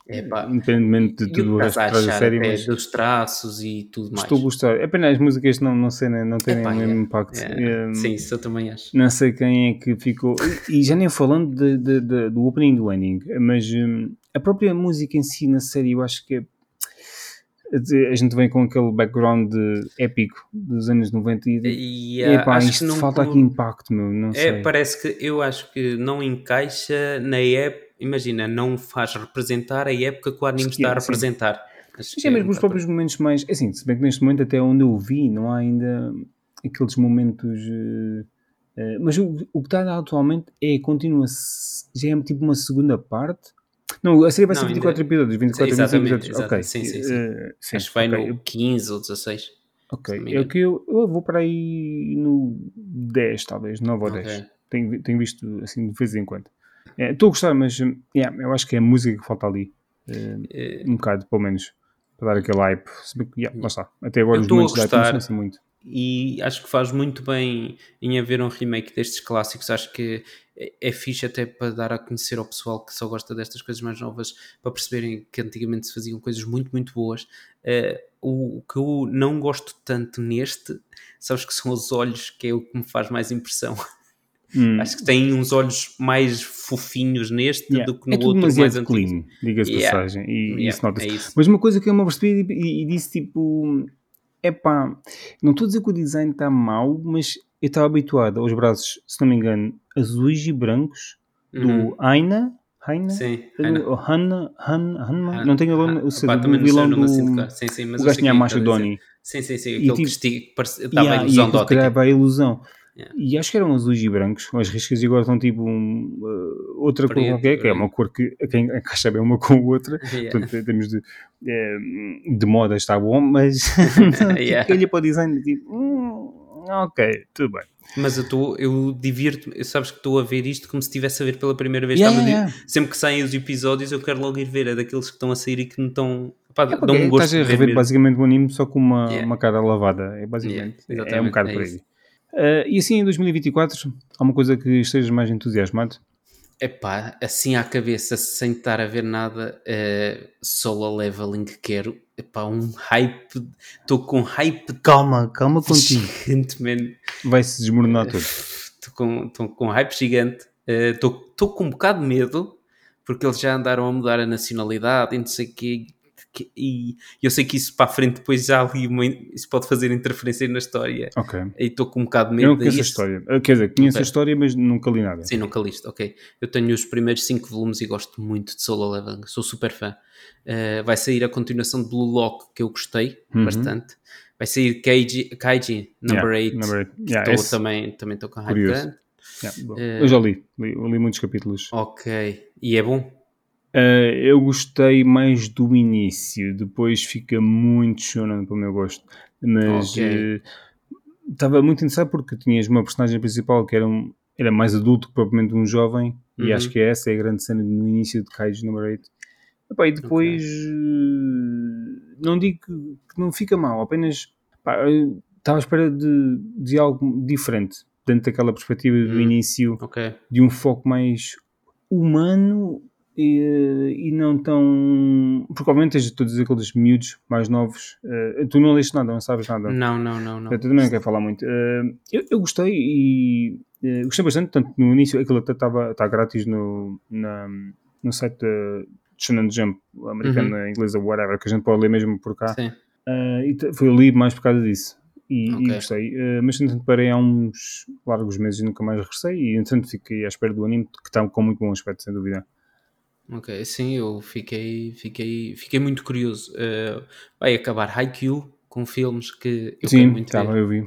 É pá, Independentemente de tudo o resto estás que a traz a achar série, até mas dos traços e tudo mais. estou a gostar. É pena as músicas não, não, sei, não têm Epá, o mesmo é. impacto. É, Eh, sim, isso eu também acho. Não sei quem é que ficou. E já nem falando de- de- de- do opening e do ending, mas hum, a própria música em si na série, eu acho que é. A gente vem com aquele background épico dos anos 90 e. E, ah, epá, acho isto que não falta aqui impacto, meu. Não É, sei. parece que eu acho que não encaixa na época. Imagina, não faz representar a época que o anime Sim, está a sim. representar. Que é mesmo os bocado próprios momentos mais. Assim, se bem que neste momento, até onde eu vi, não há ainda aqueles momentos. eh, mas o, o que está atualmente é. Continua-se. Já é tipo uma segunda parte. Não, a série vai ser Não, 24 ainda- episódios. 24 Sim, 25 exatamente, episódios. Ok. exatamente. Sim, sim, sim. eh, sim, Acho que vai ok. no 15 ou 16. Ok, é que eu, eu vou para aí no 10, talvez, 9 ou Ok. 10. Tenho, tenho visto assim de vez em quando. É, Estou a gostar, mas hum, yeah, eu acho que é a música que falta ali. Eh, um bocado, pelo menos, para dar aquele hype. Yeah, lá está. Até agora Eu os momentos de hype não assim muito. e acho que faz muito bem em haver um remake destes clássicos. Acho que é, é fixe até para dar a conhecer ao pessoal que só gosta destas coisas mais novas, para perceberem que antigamente se faziam coisas muito, muito boas. O, o que eu não gosto tanto neste, sabes que são os olhos, que é o que me faz mais impressão. Hum, Acho que tem uns olhos mais fofinhos neste yeah. do que no é outro mais demasiado antigo. diga-se Yeah. passagem. E Yeah, isso nota-se. é isso. Mas uma coisa que eu me apercebi e, e disse tipo: é pá, não estou a dizer que o design está mau, mas eu estava habituado aos braços, se não me engano, azuis e brancos Uhum. do Aina. Aina? Sim, Ana. ou Hanna, Han, Hanma, Han- não tenho nome, Han- o seu- pá, vilão o nome. Sim, sim, mas o gajo tinha a quem marcha que do estás a dizer. Donnie. Sim, sim, sim. E Aquele tipo- que estava Yeah, a ilusão de ótica. a ilusão. Yeah. E acho que eram azuis e brancos, as riscas e agora estão tipo um, uh, outra cor Preto, qualquer, que é uma preto. cor que a quem encaixa bem uma com a outra. Yeah. Portanto, em termos de, eh, de moda está bom, mas Yeah. olha para o design tipo, hum, ok, tudo bem. Mas eu, tô, eu divirto-me, sabes que estou a ver isto como se estivesse a ver pela primeira vez. Yeah, yeah, dizer, Sempre que saem os episódios, eu quero logo ir ver. É daqueles que estão a sair e que não estão. Pá, É dão um gosto estás a rever basicamente o anime só com uma, Yeah. uma cara lavada. É basicamente. Yeah, é um bocado é por aí. Ah, e assim em 2024, há uma coisa que estejas mais entusiasmado? Epá, assim à cabeça, sem estar a ver nada, eh, solo leveling quero. Epá, um hype. Estou com hype Calma, calma contigo. gigante, man. Vai-se desmoronar tudo. Estou com, tô com hype gigante. Estou com um bocado de medo, porque eles já andaram a mudar a nacionalidade e não sei o quê. Que- E eu sei que isso para a frente depois já ali uma- isso pode fazer interferência na história. Ok. E estou com um bocado de medo Eu não conheço a história. Quer dizer, conheço Ok. a história, mas nunca li nada. Sim, nunca liste, ok. Eu tenho os primeiros 5 volumes e gosto muito de Solo Leveling, sou super fã. Uh, vai sair a continuação de Blue Lock, que eu gostei Uhum. bastante. Vai sair Kaiji, Kaiji Number Yeah, 8, number eight. Yeah, Estou esse- também também estou com hype Curioso. grande. Yeah. Eh, Eu já li. li. Eu li muitos capítulos. Ok, e é bom? Uh, eu gostei mais do início, depois fica muito shonen para o meu gosto. Mas Ok. uh, estava muito interessado porque tinhas uma personagem principal que era, um, era mais adulto que propriamente um jovem, e Uhum. acho que essa é a grande cena no início de Kaiju Number 8. Epá, e depois uh, não digo que, que não fica mal, apenas pá, estava à espera de, de algo diferente dentro daquela perspectiva do Hum. início Ok, de um foco mais humano e, e não tão. Porque obviamente tens todos aqueles miúdos mais novos. eh, tu não leste nada, não sabes nada. não, não, não, não. Eu também não quero falar muito. Eh, eu, eu gostei e eh, gostei bastante, tanto no início, aquilo até estava está grátis no, na, no site da Shonen Jump, americana, inglesa, whatever, que a gente pode ler mesmo por cá. Sim, Uh, e foi ali mais por causa disso. E, e Ok. gostei. Uh, mas entretanto parei há uns largos meses e nunca mais regressei. E entretanto fiquei à espera do anime, que está com muito bom aspecto, sem dúvida. Ok, sim, eu fiquei, fiquei, fiquei muito curioso. Uh, vai acabar Haikyuu com filmes que eu Sim, muito ver. estava, eu vi.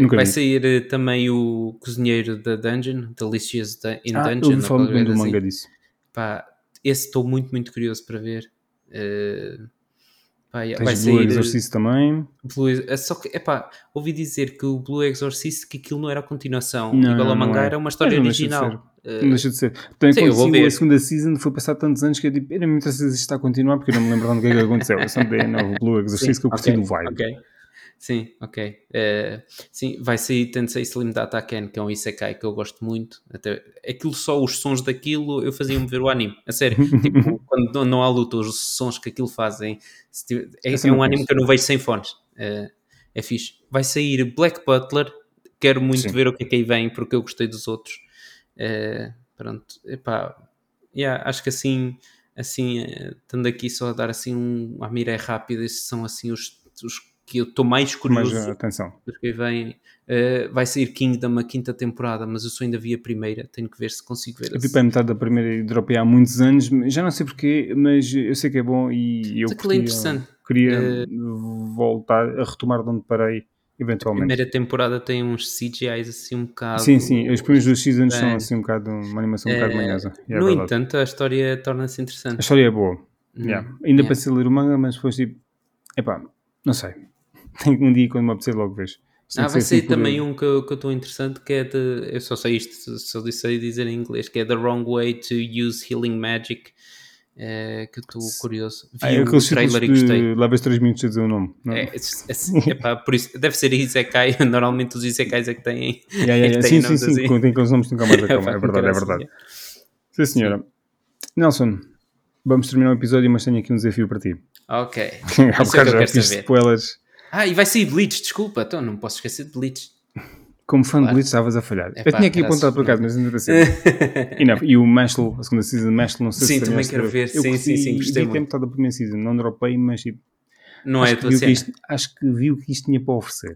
Nunca vai vi. sair eh, também o Cozinheiro da Dungeon, Delicious in Ah, Dungeon. eu ouvi falar do manga assim. disso. Pá, esse estou muito, muito curioso para ver. Eh, pá, vai Tens sair Blue Exorcist também. Blue, só que, epá, ouvi dizer que o Blue Exorcist que aquilo não era a continuação, Não, igual ao mangá, é. era uma história de original. Não deixa de ser. Também sim, a segunda season, foi passar tantos anos que eu era muito se isto está a continuar porque eu não me lembro de onde é que aconteceu. Eu só dei novo Blue Exorcist que eu curti ok, do vibe. ok. Sim, ok. Eh, sim, vai sair Tensei Slim Data Ken, que é um Isekai que eu gosto muito. Até, aquilo só, os sons daquilo, eu fazia-me ver o anime. A sério. tipo, quando não- não há luta, os sons que aquilo fazem. tiver- é, é não um anime que eu não vejo sem fones. Eh, é fixe. Vai sair Black Butler. Quero muito Sim. ver o que é que aí vem, porque eu gostei dos outros. Eh, pronto, epá, yeah, acho que assim, assim, eh, estando aqui só a dar assim um, uma mira rápida, esses são assim os, os que eu estou mais curioso uh, atenção. porque vem. eh, vai sair Kingdom a quinta temporada, mas eu só ainda vi a primeira. Tenho que ver se consigo ver. Eu vi para a metade da primeira e dropei há muitos anos, já não sei porquê, mas eu sei que é bom e eu é queria Eh, voltar a retomar de onde parei, A eventualmente. primeira temporada tem uns CGIs assim um bocado. Sim, sim, os primeiros dois seasons são assim um bocado, uma animação um bocado eh, manhosa. é no verdade. entanto, a história torna-se A interessante. história é boa. Hum, yeah. Ainda yeah. em ler o manga, mas depois tipo, epá, não sei. Tenho um dia quando me apetecer logo vejo. Tem Ah, vai sair por- também um que eu que eu estou interessante que é de. Eu só sei isto, só sei dizer em inglês, que é The Wrong Way to Use Healing Magic. Eh, que eu estou curioso. Vi Ah, é o trailer e gostei. levas 3 minutos a dizer o nome. Não? É, é, é, epá, por isso, deve ser Isekai. Normalmente os Isekais é que têm. Yeah, yeah, é que Sim, têm sim, sim, assim. quando tem aqueles nomes que nunca mais acabam. É verdade, é verdade. Sim, senhora. Nelson, vamos terminar o episódio, mas tenho aqui um desafio para ti. Ok. Há é bocado já fiz spoilers. Ah, e vai sair Bleach, desculpa. Então não posso esquecer de Bleach. Como fã de Claro. Bleach, estavas a falhar. eu tinha aqui apontado por acaso, mas ainda cedo. e, não, e o Mashal, a segunda season de Mashal, não sei Sim, se também terminaste quero de ver. Eu Sim, curti- sim, sim, gostei muito. metade da primeira season, não dropei, mas tipo, Não acho, é a tua o cena. isto, acho que vi o que isto tinha para oferecer.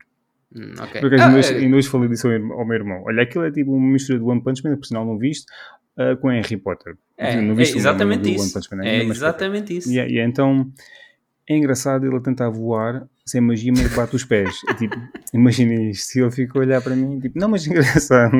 Hum, ok. Por acaso, Ah, ainda, hoje, é- hoje falei disso ao meu- irmão. Olha, aquilo é tipo uma mistura do One Punch Man, por sinal não viste, ah, com Harry Potter. É, não é viste o exatamente do One isso. Punch Man, É cá. exatamente isso. E, é- e é então é engraçado ele tentar voar sem magia, mas bate os pés. É tipo, imagina isto, e ele fica a olhar para mim, tipo, não, mas é engraçado.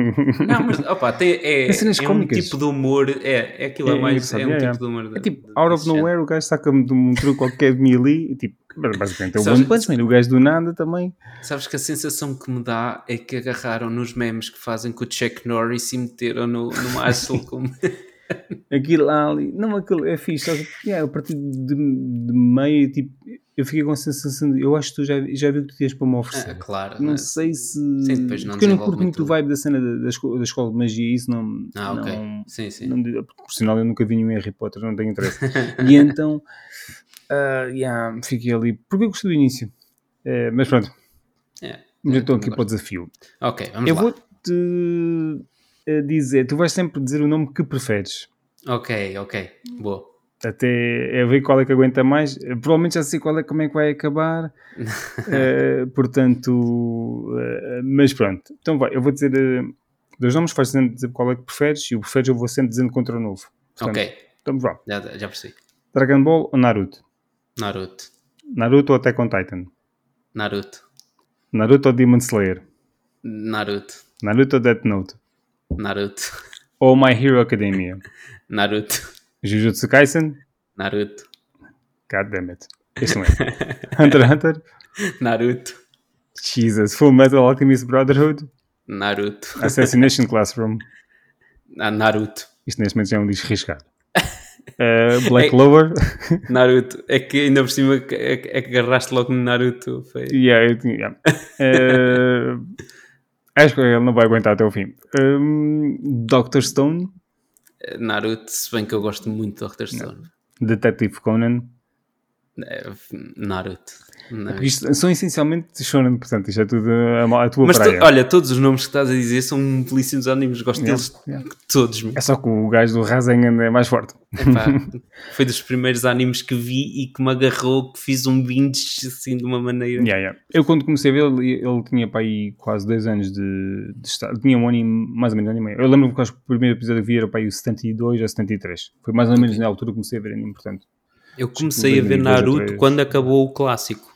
Não, mas opa, tem, é, É é um tipo de humor. É, é aquilo É a mais. É um tipo yeah. de humor. É tipo, out of nowhere, o gajo saca-me de um truque qualquer de mim ali, e tipo, Basicamente é o One Punch Man, o gajo do nada também. Sabes que a sensação que me dá é que agarraram nos memes que fazem com o Chuck Norris e meteram no, no Marshall como. Aquilo lá ali. Não, aquilo é fixe. É, a partir de, de meio, tipo, eu fiquei com a sensação de. Eu acho que tu já, já viu o que tu tinhas para me oferecer. Ah, claro. Não sei se. Sim, depois não porque eu não curto muito o vibe da cena da, da, esco- da escola de magia isso não. Ah, ok. não, Sim, sim. não, por sinal, eu nunca vi nenhum Harry Potter, não tenho interesse. e então. ah, yeah, fiquei ali. Porque eu gostei do início. Eh, mas pronto, É, mas eu estou também aqui para o desafio. Ok, vamos Eu lá. vou-te eh, dizer. Tu vais sempre dizer o nome que preferes. Ok, ok. Boa. até é ver qual é que aguenta mais. Provavelmente já sei qual é como é que vai acabar. Eh, portanto, eh, mas pronto. Então vai, eu vou dizer eh, dois nomes, vais dizer qual é que preferes e o preferes eu vou sempre dizendo contra o novo. Portanto, ok, Então vá. já, já percebi. Dragon Ball ou Naruto? Naruto. Naruto ou Attack on Titan? Naruto. Naruto ou Demon Slayer? Naruto. Naruto ou Death Note? Naruto. Ou My Hero Academia? Naruto. Jujutsu Kaisen? Naruto. God damn it. Este não é. Hunter x Hunter? Naruto. Jesus. Full Metal Alchemist Brotherhood? Naruto. Assassination Classroom? Ah, Naruto. Isto neste momento já é um disco riscado. Uh, Black É- Clover. Naruto. É que ainda por cima é, que- é que agarraste logo no Naruto. Foi... yeah, eu yeah. Uh, acho que ele não vai aguentar até o fim. Um, Doctor Stone. Naruto, se bem que eu gosto muito do Dr. Stone. Detective Conan. É, Naruto. Não. Porque Isto são essencialmente shonen, portanto, isto é tudo a, a tua Mas tu- praia. olha, todos os nomes que estás a dizer são belíssimos animes. Gosto Yeah, deles yeah. todos. É só que o gajo do Rasengan é mais forte. Epá, foi dos primeiros animes que vi e que me agarrou, que fiz um binge assim de uma maneira. Yeah. Eu quando comecei a ver, ele, ele tinha para aí quase dois anos de, de estar. Tinha um ano e mais ou menos um ano e meio. Eu lembro-me que acho que o primeiro episódio que vi era para aí o 72 a 73. Foi mais ou menos na altura que comecei a ver anime, portanto. Eu comecei a ver 2002 ou Naruto 3. quando acabou o clássico.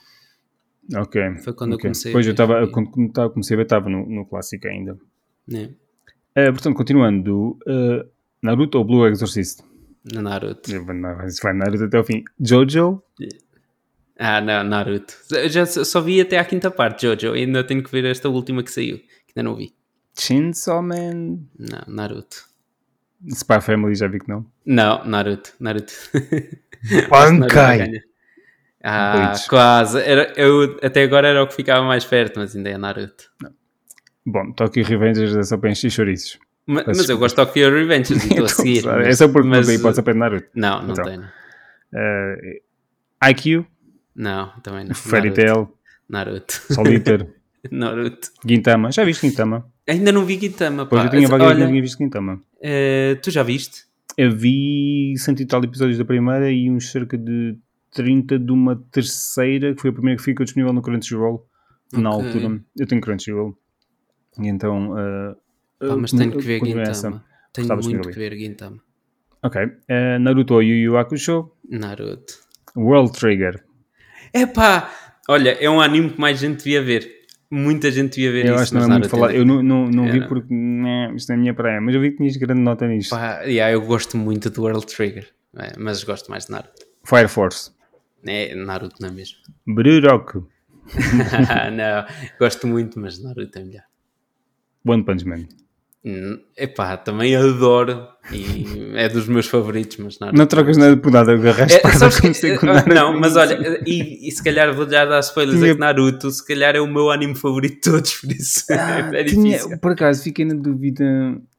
Ok. Foi quando eu ok. comecei Pois eu estava, quando quando estava- comecei a ver, estava no, no clássico ainda. né? Eh, portanto, continuando, eh, Naruto ou Blue Exorcist? Naruto. Vai Naruto até o fim. Jojo? Ah, não, Naruto. Eu já só vi até à quinta parte, Jojo. Ainda tenho que ver esta última que saiu, que ainda não vi. Chainsaw Man? Não, Naruto. Spy Family, já vi que não. Não, Naruto. Naruto. Naruto Bankai! Ah, Bleach. quase. Era, eu, até agora era o que ficava mais perto, mas ainda é Naruto. Bom, Tokyo Revengers é só para encher chouriços. Ma- Mas, Peço eu gosto de Tokyo Revengers e estou a seguir. É só porque não mas, tem hipótese para Naruto. Não, não Então. tem. não. Eh, IQ, Não, também não. Fairy. Tail, Naruto. Solitaire, Naruto. Gintama. Já viste Gintama? Ainda não vi Gintama, Pois pá. eu tinha vaga que Olha, não tinha visto Gintama. eh, tu já viste? Eu vi cento e tal episódios da primeira e uns cerca de 30 de uma terceira, que foi a primeira que ficou disponível no Crunchyroll na Ok. altura. Eu tenho Crunchyroll. E então. eh, Pá, mas tenho que ver Gintama. essa. Tenho muito que ver Gintama. Ok. Eh, Naruto ou Yu Yu Hakusho. Naruto. World Trigger. Epá! Olha, é um anime que mais gente devia ver. Muita gente devia ver Eu isso. acho que não é muito falar. Eu não, não, não vi porque né, isto é a minha praia, mas eu vi que tinhas grande nota nisto. Pá, yeah, eu gosto muito do World Trigger. É, mas gosto mais de Naruto. Fire Force. É Naruto, não é mesmo? Bruroku. não, gosto muito, mas Naruto é melhor. One Punch Man. Hum, Epá, também adoro e é dos meus favoritos, mas Naruto. Não trocas nada por nada, agarraste É, que- comecei com Naruto. não, mas olha, e, e se calhar vou já dar spoilers, Tinha- é que Naruto, se calhar é o meu anime favorito de todos, por isso é difícil. Tinha, por acaso, fiquei na dúvida.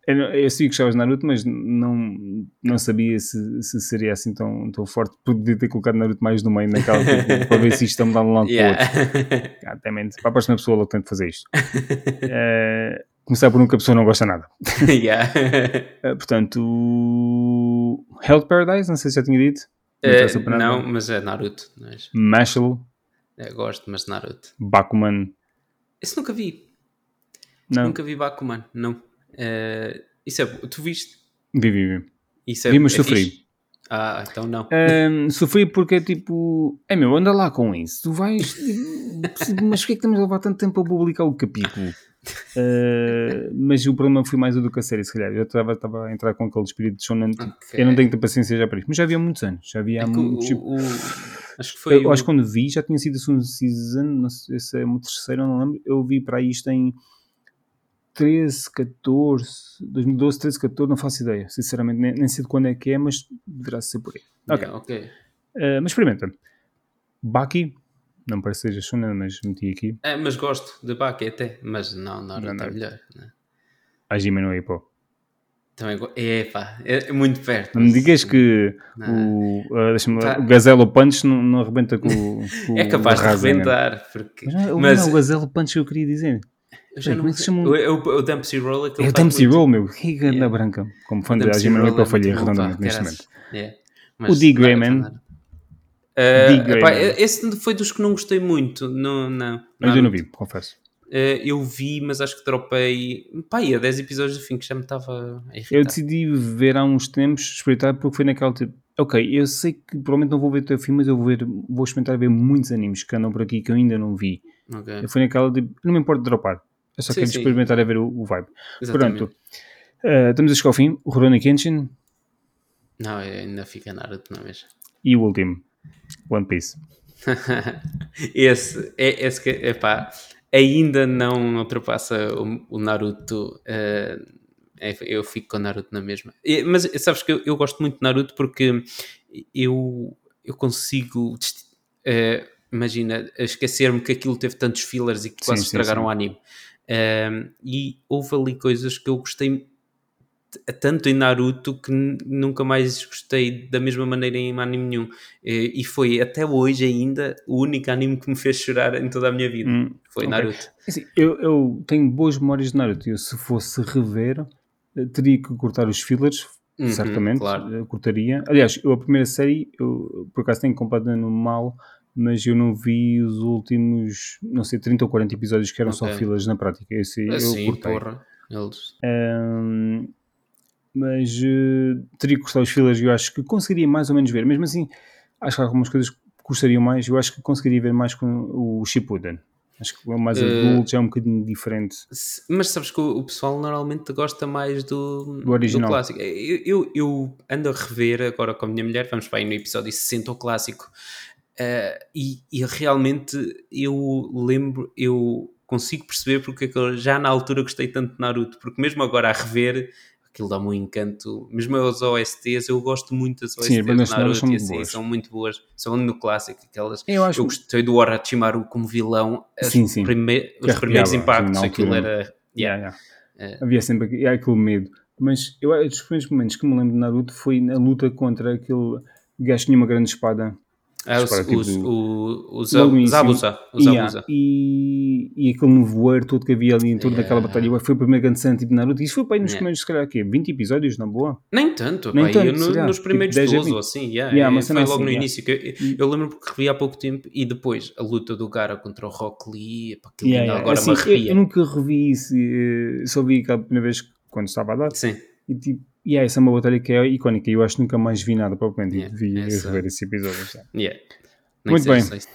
Eu, sei que gostavas de Naruto, mas não, não sabia se, se seria assim tão, tão forte. Podia ter colocado Naruto mais no meio naquela para ver se isto está mudar de um lado para o Yeah. outro. It. Para a próxima pessoa, logo tento fazer isto. Eh, começar por um que a pessoa não gosta nada. yeah. Eh, portanto, Hell Paradise, não sei se já tinha dito. Não nada. não, mas é Naruto. Mas, Mashal, é, gosto, mas Naruto. Bakuman. Isso nunca vi. Não, Nunca vi Bakuman, não. Eh, isso é. Tu viste? vi, vi, vi. Isso é, Vi, mas é sofri. fixe? Ah, então não. Ahm, sofri porque é tipo, é meu, anda lá com isso. Tu vais, mas porquê é que estamos a levar tanto tempo a publicar o capítulo? Ah, mas o problema foi mais o do que a série, se calhar. Eu estava estava a entrar com aquele espírito de shonen. tipo, Ok. Eu não tenho tanta paciência já para isso, mas já havia muitos anos. Já havia É o, muitos. tipo, o, Acho que foi eu o- acho que quando vi já tinha sido a segunda season, não sei se é uma terceira, não lembro. Eu vi para isto em 13, 14, 2012, 13, 14, não faço ideia. Sinceramente, nem, nem sei de quando é que é, mas deverá ser por aí. Ok, Yeah, ok. Eh, mas experimenta. Baki, não parece que seja shonen, mas meti aqui. É, mas gosto de Baki até, mas não, Não, é Naruto. melhor. né? Hajime no Ippo. Também é pá, é muito perto. Não me digas que Não. o, lá, Tá. o Gazelle Punch não, não arrebenta com, o- com É capaz de Rasengan. rebentar, porque... Mas não, é- não Mas é o Gazelle Punch que eu queria dizer. Eu já Ei, não sei. O, o, o Dempsey Roll é que É o Dempsey. Roll, meu. Que ganda Yeah. branca. Como fã O de Roll Ippo, eu falhei redondamente neste momento. É. O D. Grayman. Uh, epá, esse foi dos que não gostei muito. Não, não, Eu ainda não vi, confesso. Uh, eu vi, mas acho que dropei pá, ia 10 episódios do fim que já me estava a irritar. Eu decidi ver há uns tempos, espreitar, porque foi naquela tipo. Ok, eu sei que provavelmente não vou ver o teu filme, mas eu vou, ver, vou experimentar ver muitos animes que andam por aqui que eu ainda não vi. Ok, Eu fui naquela tipo. Não me importa dropar. Eu só Sim, quero sim. experimentar a ver o, o vibe. exatamente. Pronto. eh, estamos a chegar ao fim. O Rurouni Kenshin Não, ainda fica Naruto, não mesmo? e o último. One Piece. esse, é, esse que, epá, ainda não ultrapassa o, o Naruto. é, eu fico com o Naruto na mesma. Mas sabes que eu, eu gosto muito de Naruto porque eu, eu consigo, eh, imagina, esquecer-me que aquilo teve tantos fillers e que quase Sim, sim, estragaram sim. o anime. Um, e houve ali coisas que eu gostei tanto em Naruto que nunca mais gostei da mesma maneira em anime nenhum. E, foi até hoje ainda o único anime que me fez chorar em toda a minha vida. Hum, Foi ok. Naruto. Assim, eu, eu tenho boas memórias de Naruto. Eu, se fosse rever, eh, teria que cortar os fillers, Uhum, certamente. claro. eh, Cortaria. Aliás, eu a primeira série, eu por acaso tenho completamente no mal, mas eu não vi os últimos, não sei, 30 ou 40 episódios que eram só Ok. fillers na prática. Esse eu Assim, cortei. porra. Eles... Ahm, mas eh, teria que cortar os fillers e eu acho que conseguiria mais ou menos ver. Mesmo assim, acho que há algumas coisas que custariam mais. Eu acho que conseguiria ver mais com o Shippuden. Acho que o mais Eh, adulto já é um bocadinho diferente. Mas sabes que o, o pessoal normalmente gosta mais do, Do original. clássico. Eu, eu, eu ando a rever agora com a minha mulher, vamos para aí no episódio 60 o clássico. Eh, e, e realmente eu lembro, eu consigo perceber porque é que eu já na altura gostei tanto de Naruto, porque mesmo agora a rever aquilo dá-me um encanto, mesmo as OSTs, eu gosto muito das OSTs Sim, de Naruto são e muito assim, boas. são muito boas, são no clássico, aquelas Eu acho eu gostei do Orochimaru como vilão, Sim, sim. prime- os primeiros impactos, aquilo era. Yeah, Yeah. yeah. É. Havia sempre aqu- aquele medo. Mas eu, um dos primeiros momentos que me lembro de Naruto foi na luta contra aquele gajo que tinha uma grande espada. Ah, os, tipo, os, o, os, os. Abusa. Os Yeah, Abusa. e, e aquele nevoeiro todo que havia ali em torno daquela Yeah. batalha. Foi o primeiro grande santo tipo de Naruto. Isso foi para aí nos Yeah. primeiros, se calhar, quê? 20 episódios, na boa? Nem tanto, Nem pá, tanto, eu no- calhar, nos tipo primeiros 10 a 12 ou 20. assim, yeah, Yeah, é, uma foi logo assim, no início. Que eu, eu lembro porque revi há pouco tempo e depois a luta do Gara contra o Rock Lee, epá, aquilo Yeah, agora Assim, me eu, arrepia. eu nunca revi isso, eh, só vi aquela primeira vez quando estava a dar. Sim, E tipo, e essa é uma batalha que é icónica. e Eu acho que nunca mais vi nada propriamente. Yeah, devia essa- rever esse episódio. yeah. Muito bem. isso.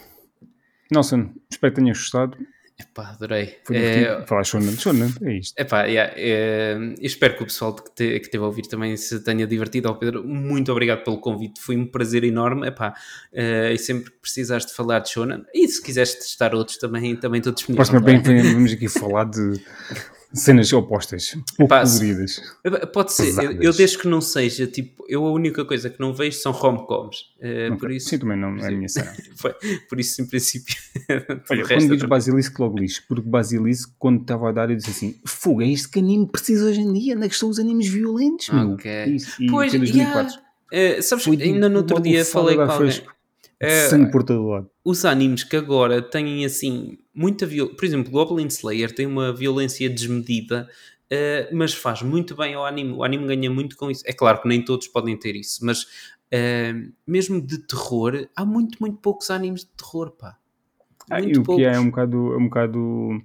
Nelson, espero que tenhas gostado. Epá, adorei. Foi É. Falar Shonen, Shonen, é isto. Epá, yeah, é, eu espero que o pessoal que, te, que teve a ouvir também se tenha divertido. Ao Pedro, muito obrigado pelo convite, foi um prazer enorme. Epá, eh, e sempre que precisares de falar de Shonen, e se quiseres testar outros também, também estou disponível. Próxima bem, vamos aqui falar de cenas opostas, pouco Pá, coloridas. Pode ser, eu, eu desde que não seja, tipo, eu a única coisa que não vejo são rom-coms. Ok. por, isso, Sim, também não é a minha cena. por isso, em princípio, Olha, quando digo é Basilisco, logo lixo, porque Basilisco, quando estava a dar, eu disse assim: Fogo, é isto que anime precisa hoje em dia? Onde é que estão os animes violentos, meu? Ok. Isso, e Pois, foi em 2004. yeah. Eh, sabes, Foi que ainda no outro uma dia falei com alguém. fresco. Eh, Sangue por todo lado. os animes que agora têm assim muita violência, por exemplo, Goblin Slayer tem uma violência desmedida, eh, mas faz muito bem ao anime. O anime ganha muito com isso. É claro que nem todos podem ter isso, mas eh, mesmo de terror, há muito, muito poucos animes de terror, pá. Ah, e o que poucos. é, é um bocado. É um bocado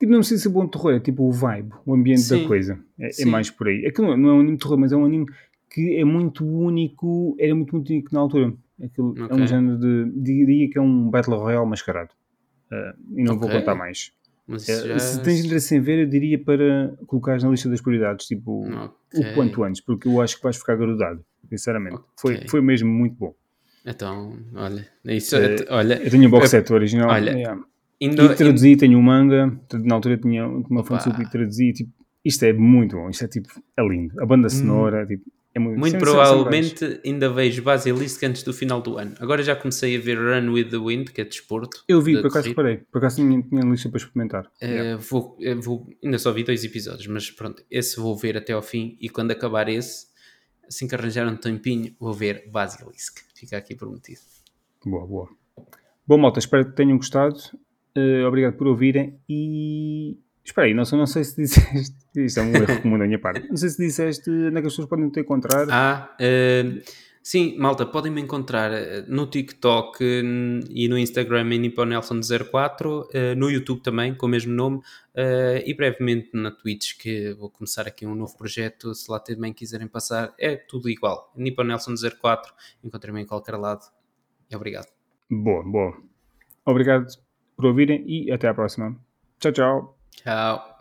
tipo, não sei se é bom terror, é tipo o vibe, o ambiente Sim. da coisa. É, é mais por aí. É que não, não é um anime de terror, mas é um anime que é muito único, era muito, muito único na altura. Aquilo É Ok. um género de. diria que é um Battle Royale mascarado. Ah, e não vou Ok. contar mais. Mas Eh, já... Se tens interesse em ver, eu diria para colocares na lista das prioridades, tipo, Ok. o quanto antes, porque eu acho que vais ficar grudado, sinceramente. Foi, foi mesmo muito bom. Então, olha, isso, é, olha, eu tenho o box set original. olha, yeah. indo- e traduzi, tenho o manga, na altura tinha uma fonte Opa. e traduzi, tipo, isto é muito bom, isto é tipo, é lindo. A banda sonora, tipo, é muito Muito provavelmente ainda vejo Basilisk antes do final do ano. Agora já comecei a ver Run with the Wind, que é desporto. Eu vi, de por acaso reparei, por acaso tinha, tinha lista para experimentar. Eh, Yeah. vou, eh, vou- ainda só vi dois episódios, mas pronto, esse vou ver até ao fim e quando acabar esse, assim que arranjar um tempinho, vou ver Basilisk. Fica aqui prometido. Boa, boa. Bom, malta, espero que tenham gostado. Eh, obrigado por ouvirem e. Espera aí, não, sei- não sei se disseste. Isto é um erro comum da minha parte. Não sei se disseste onde é que as pessoas podem te encontrar. Ah, eh, sim, malta, podem me encontrar eh, no TikTok eh, e no Instagram em NiponNelson04, eh, no YouTube também, com o mesmo nome, eh, e brevemente na Twitch, que vou começar aqui um novo projeto, se lá também quiserem passar, é tudo igual. NiponNelson04, encontrem-me em qualquer lado. E obrigado. Boa, boa. Obrigado por ouvirem e até à próxima. Tchau, tchau. Tchau.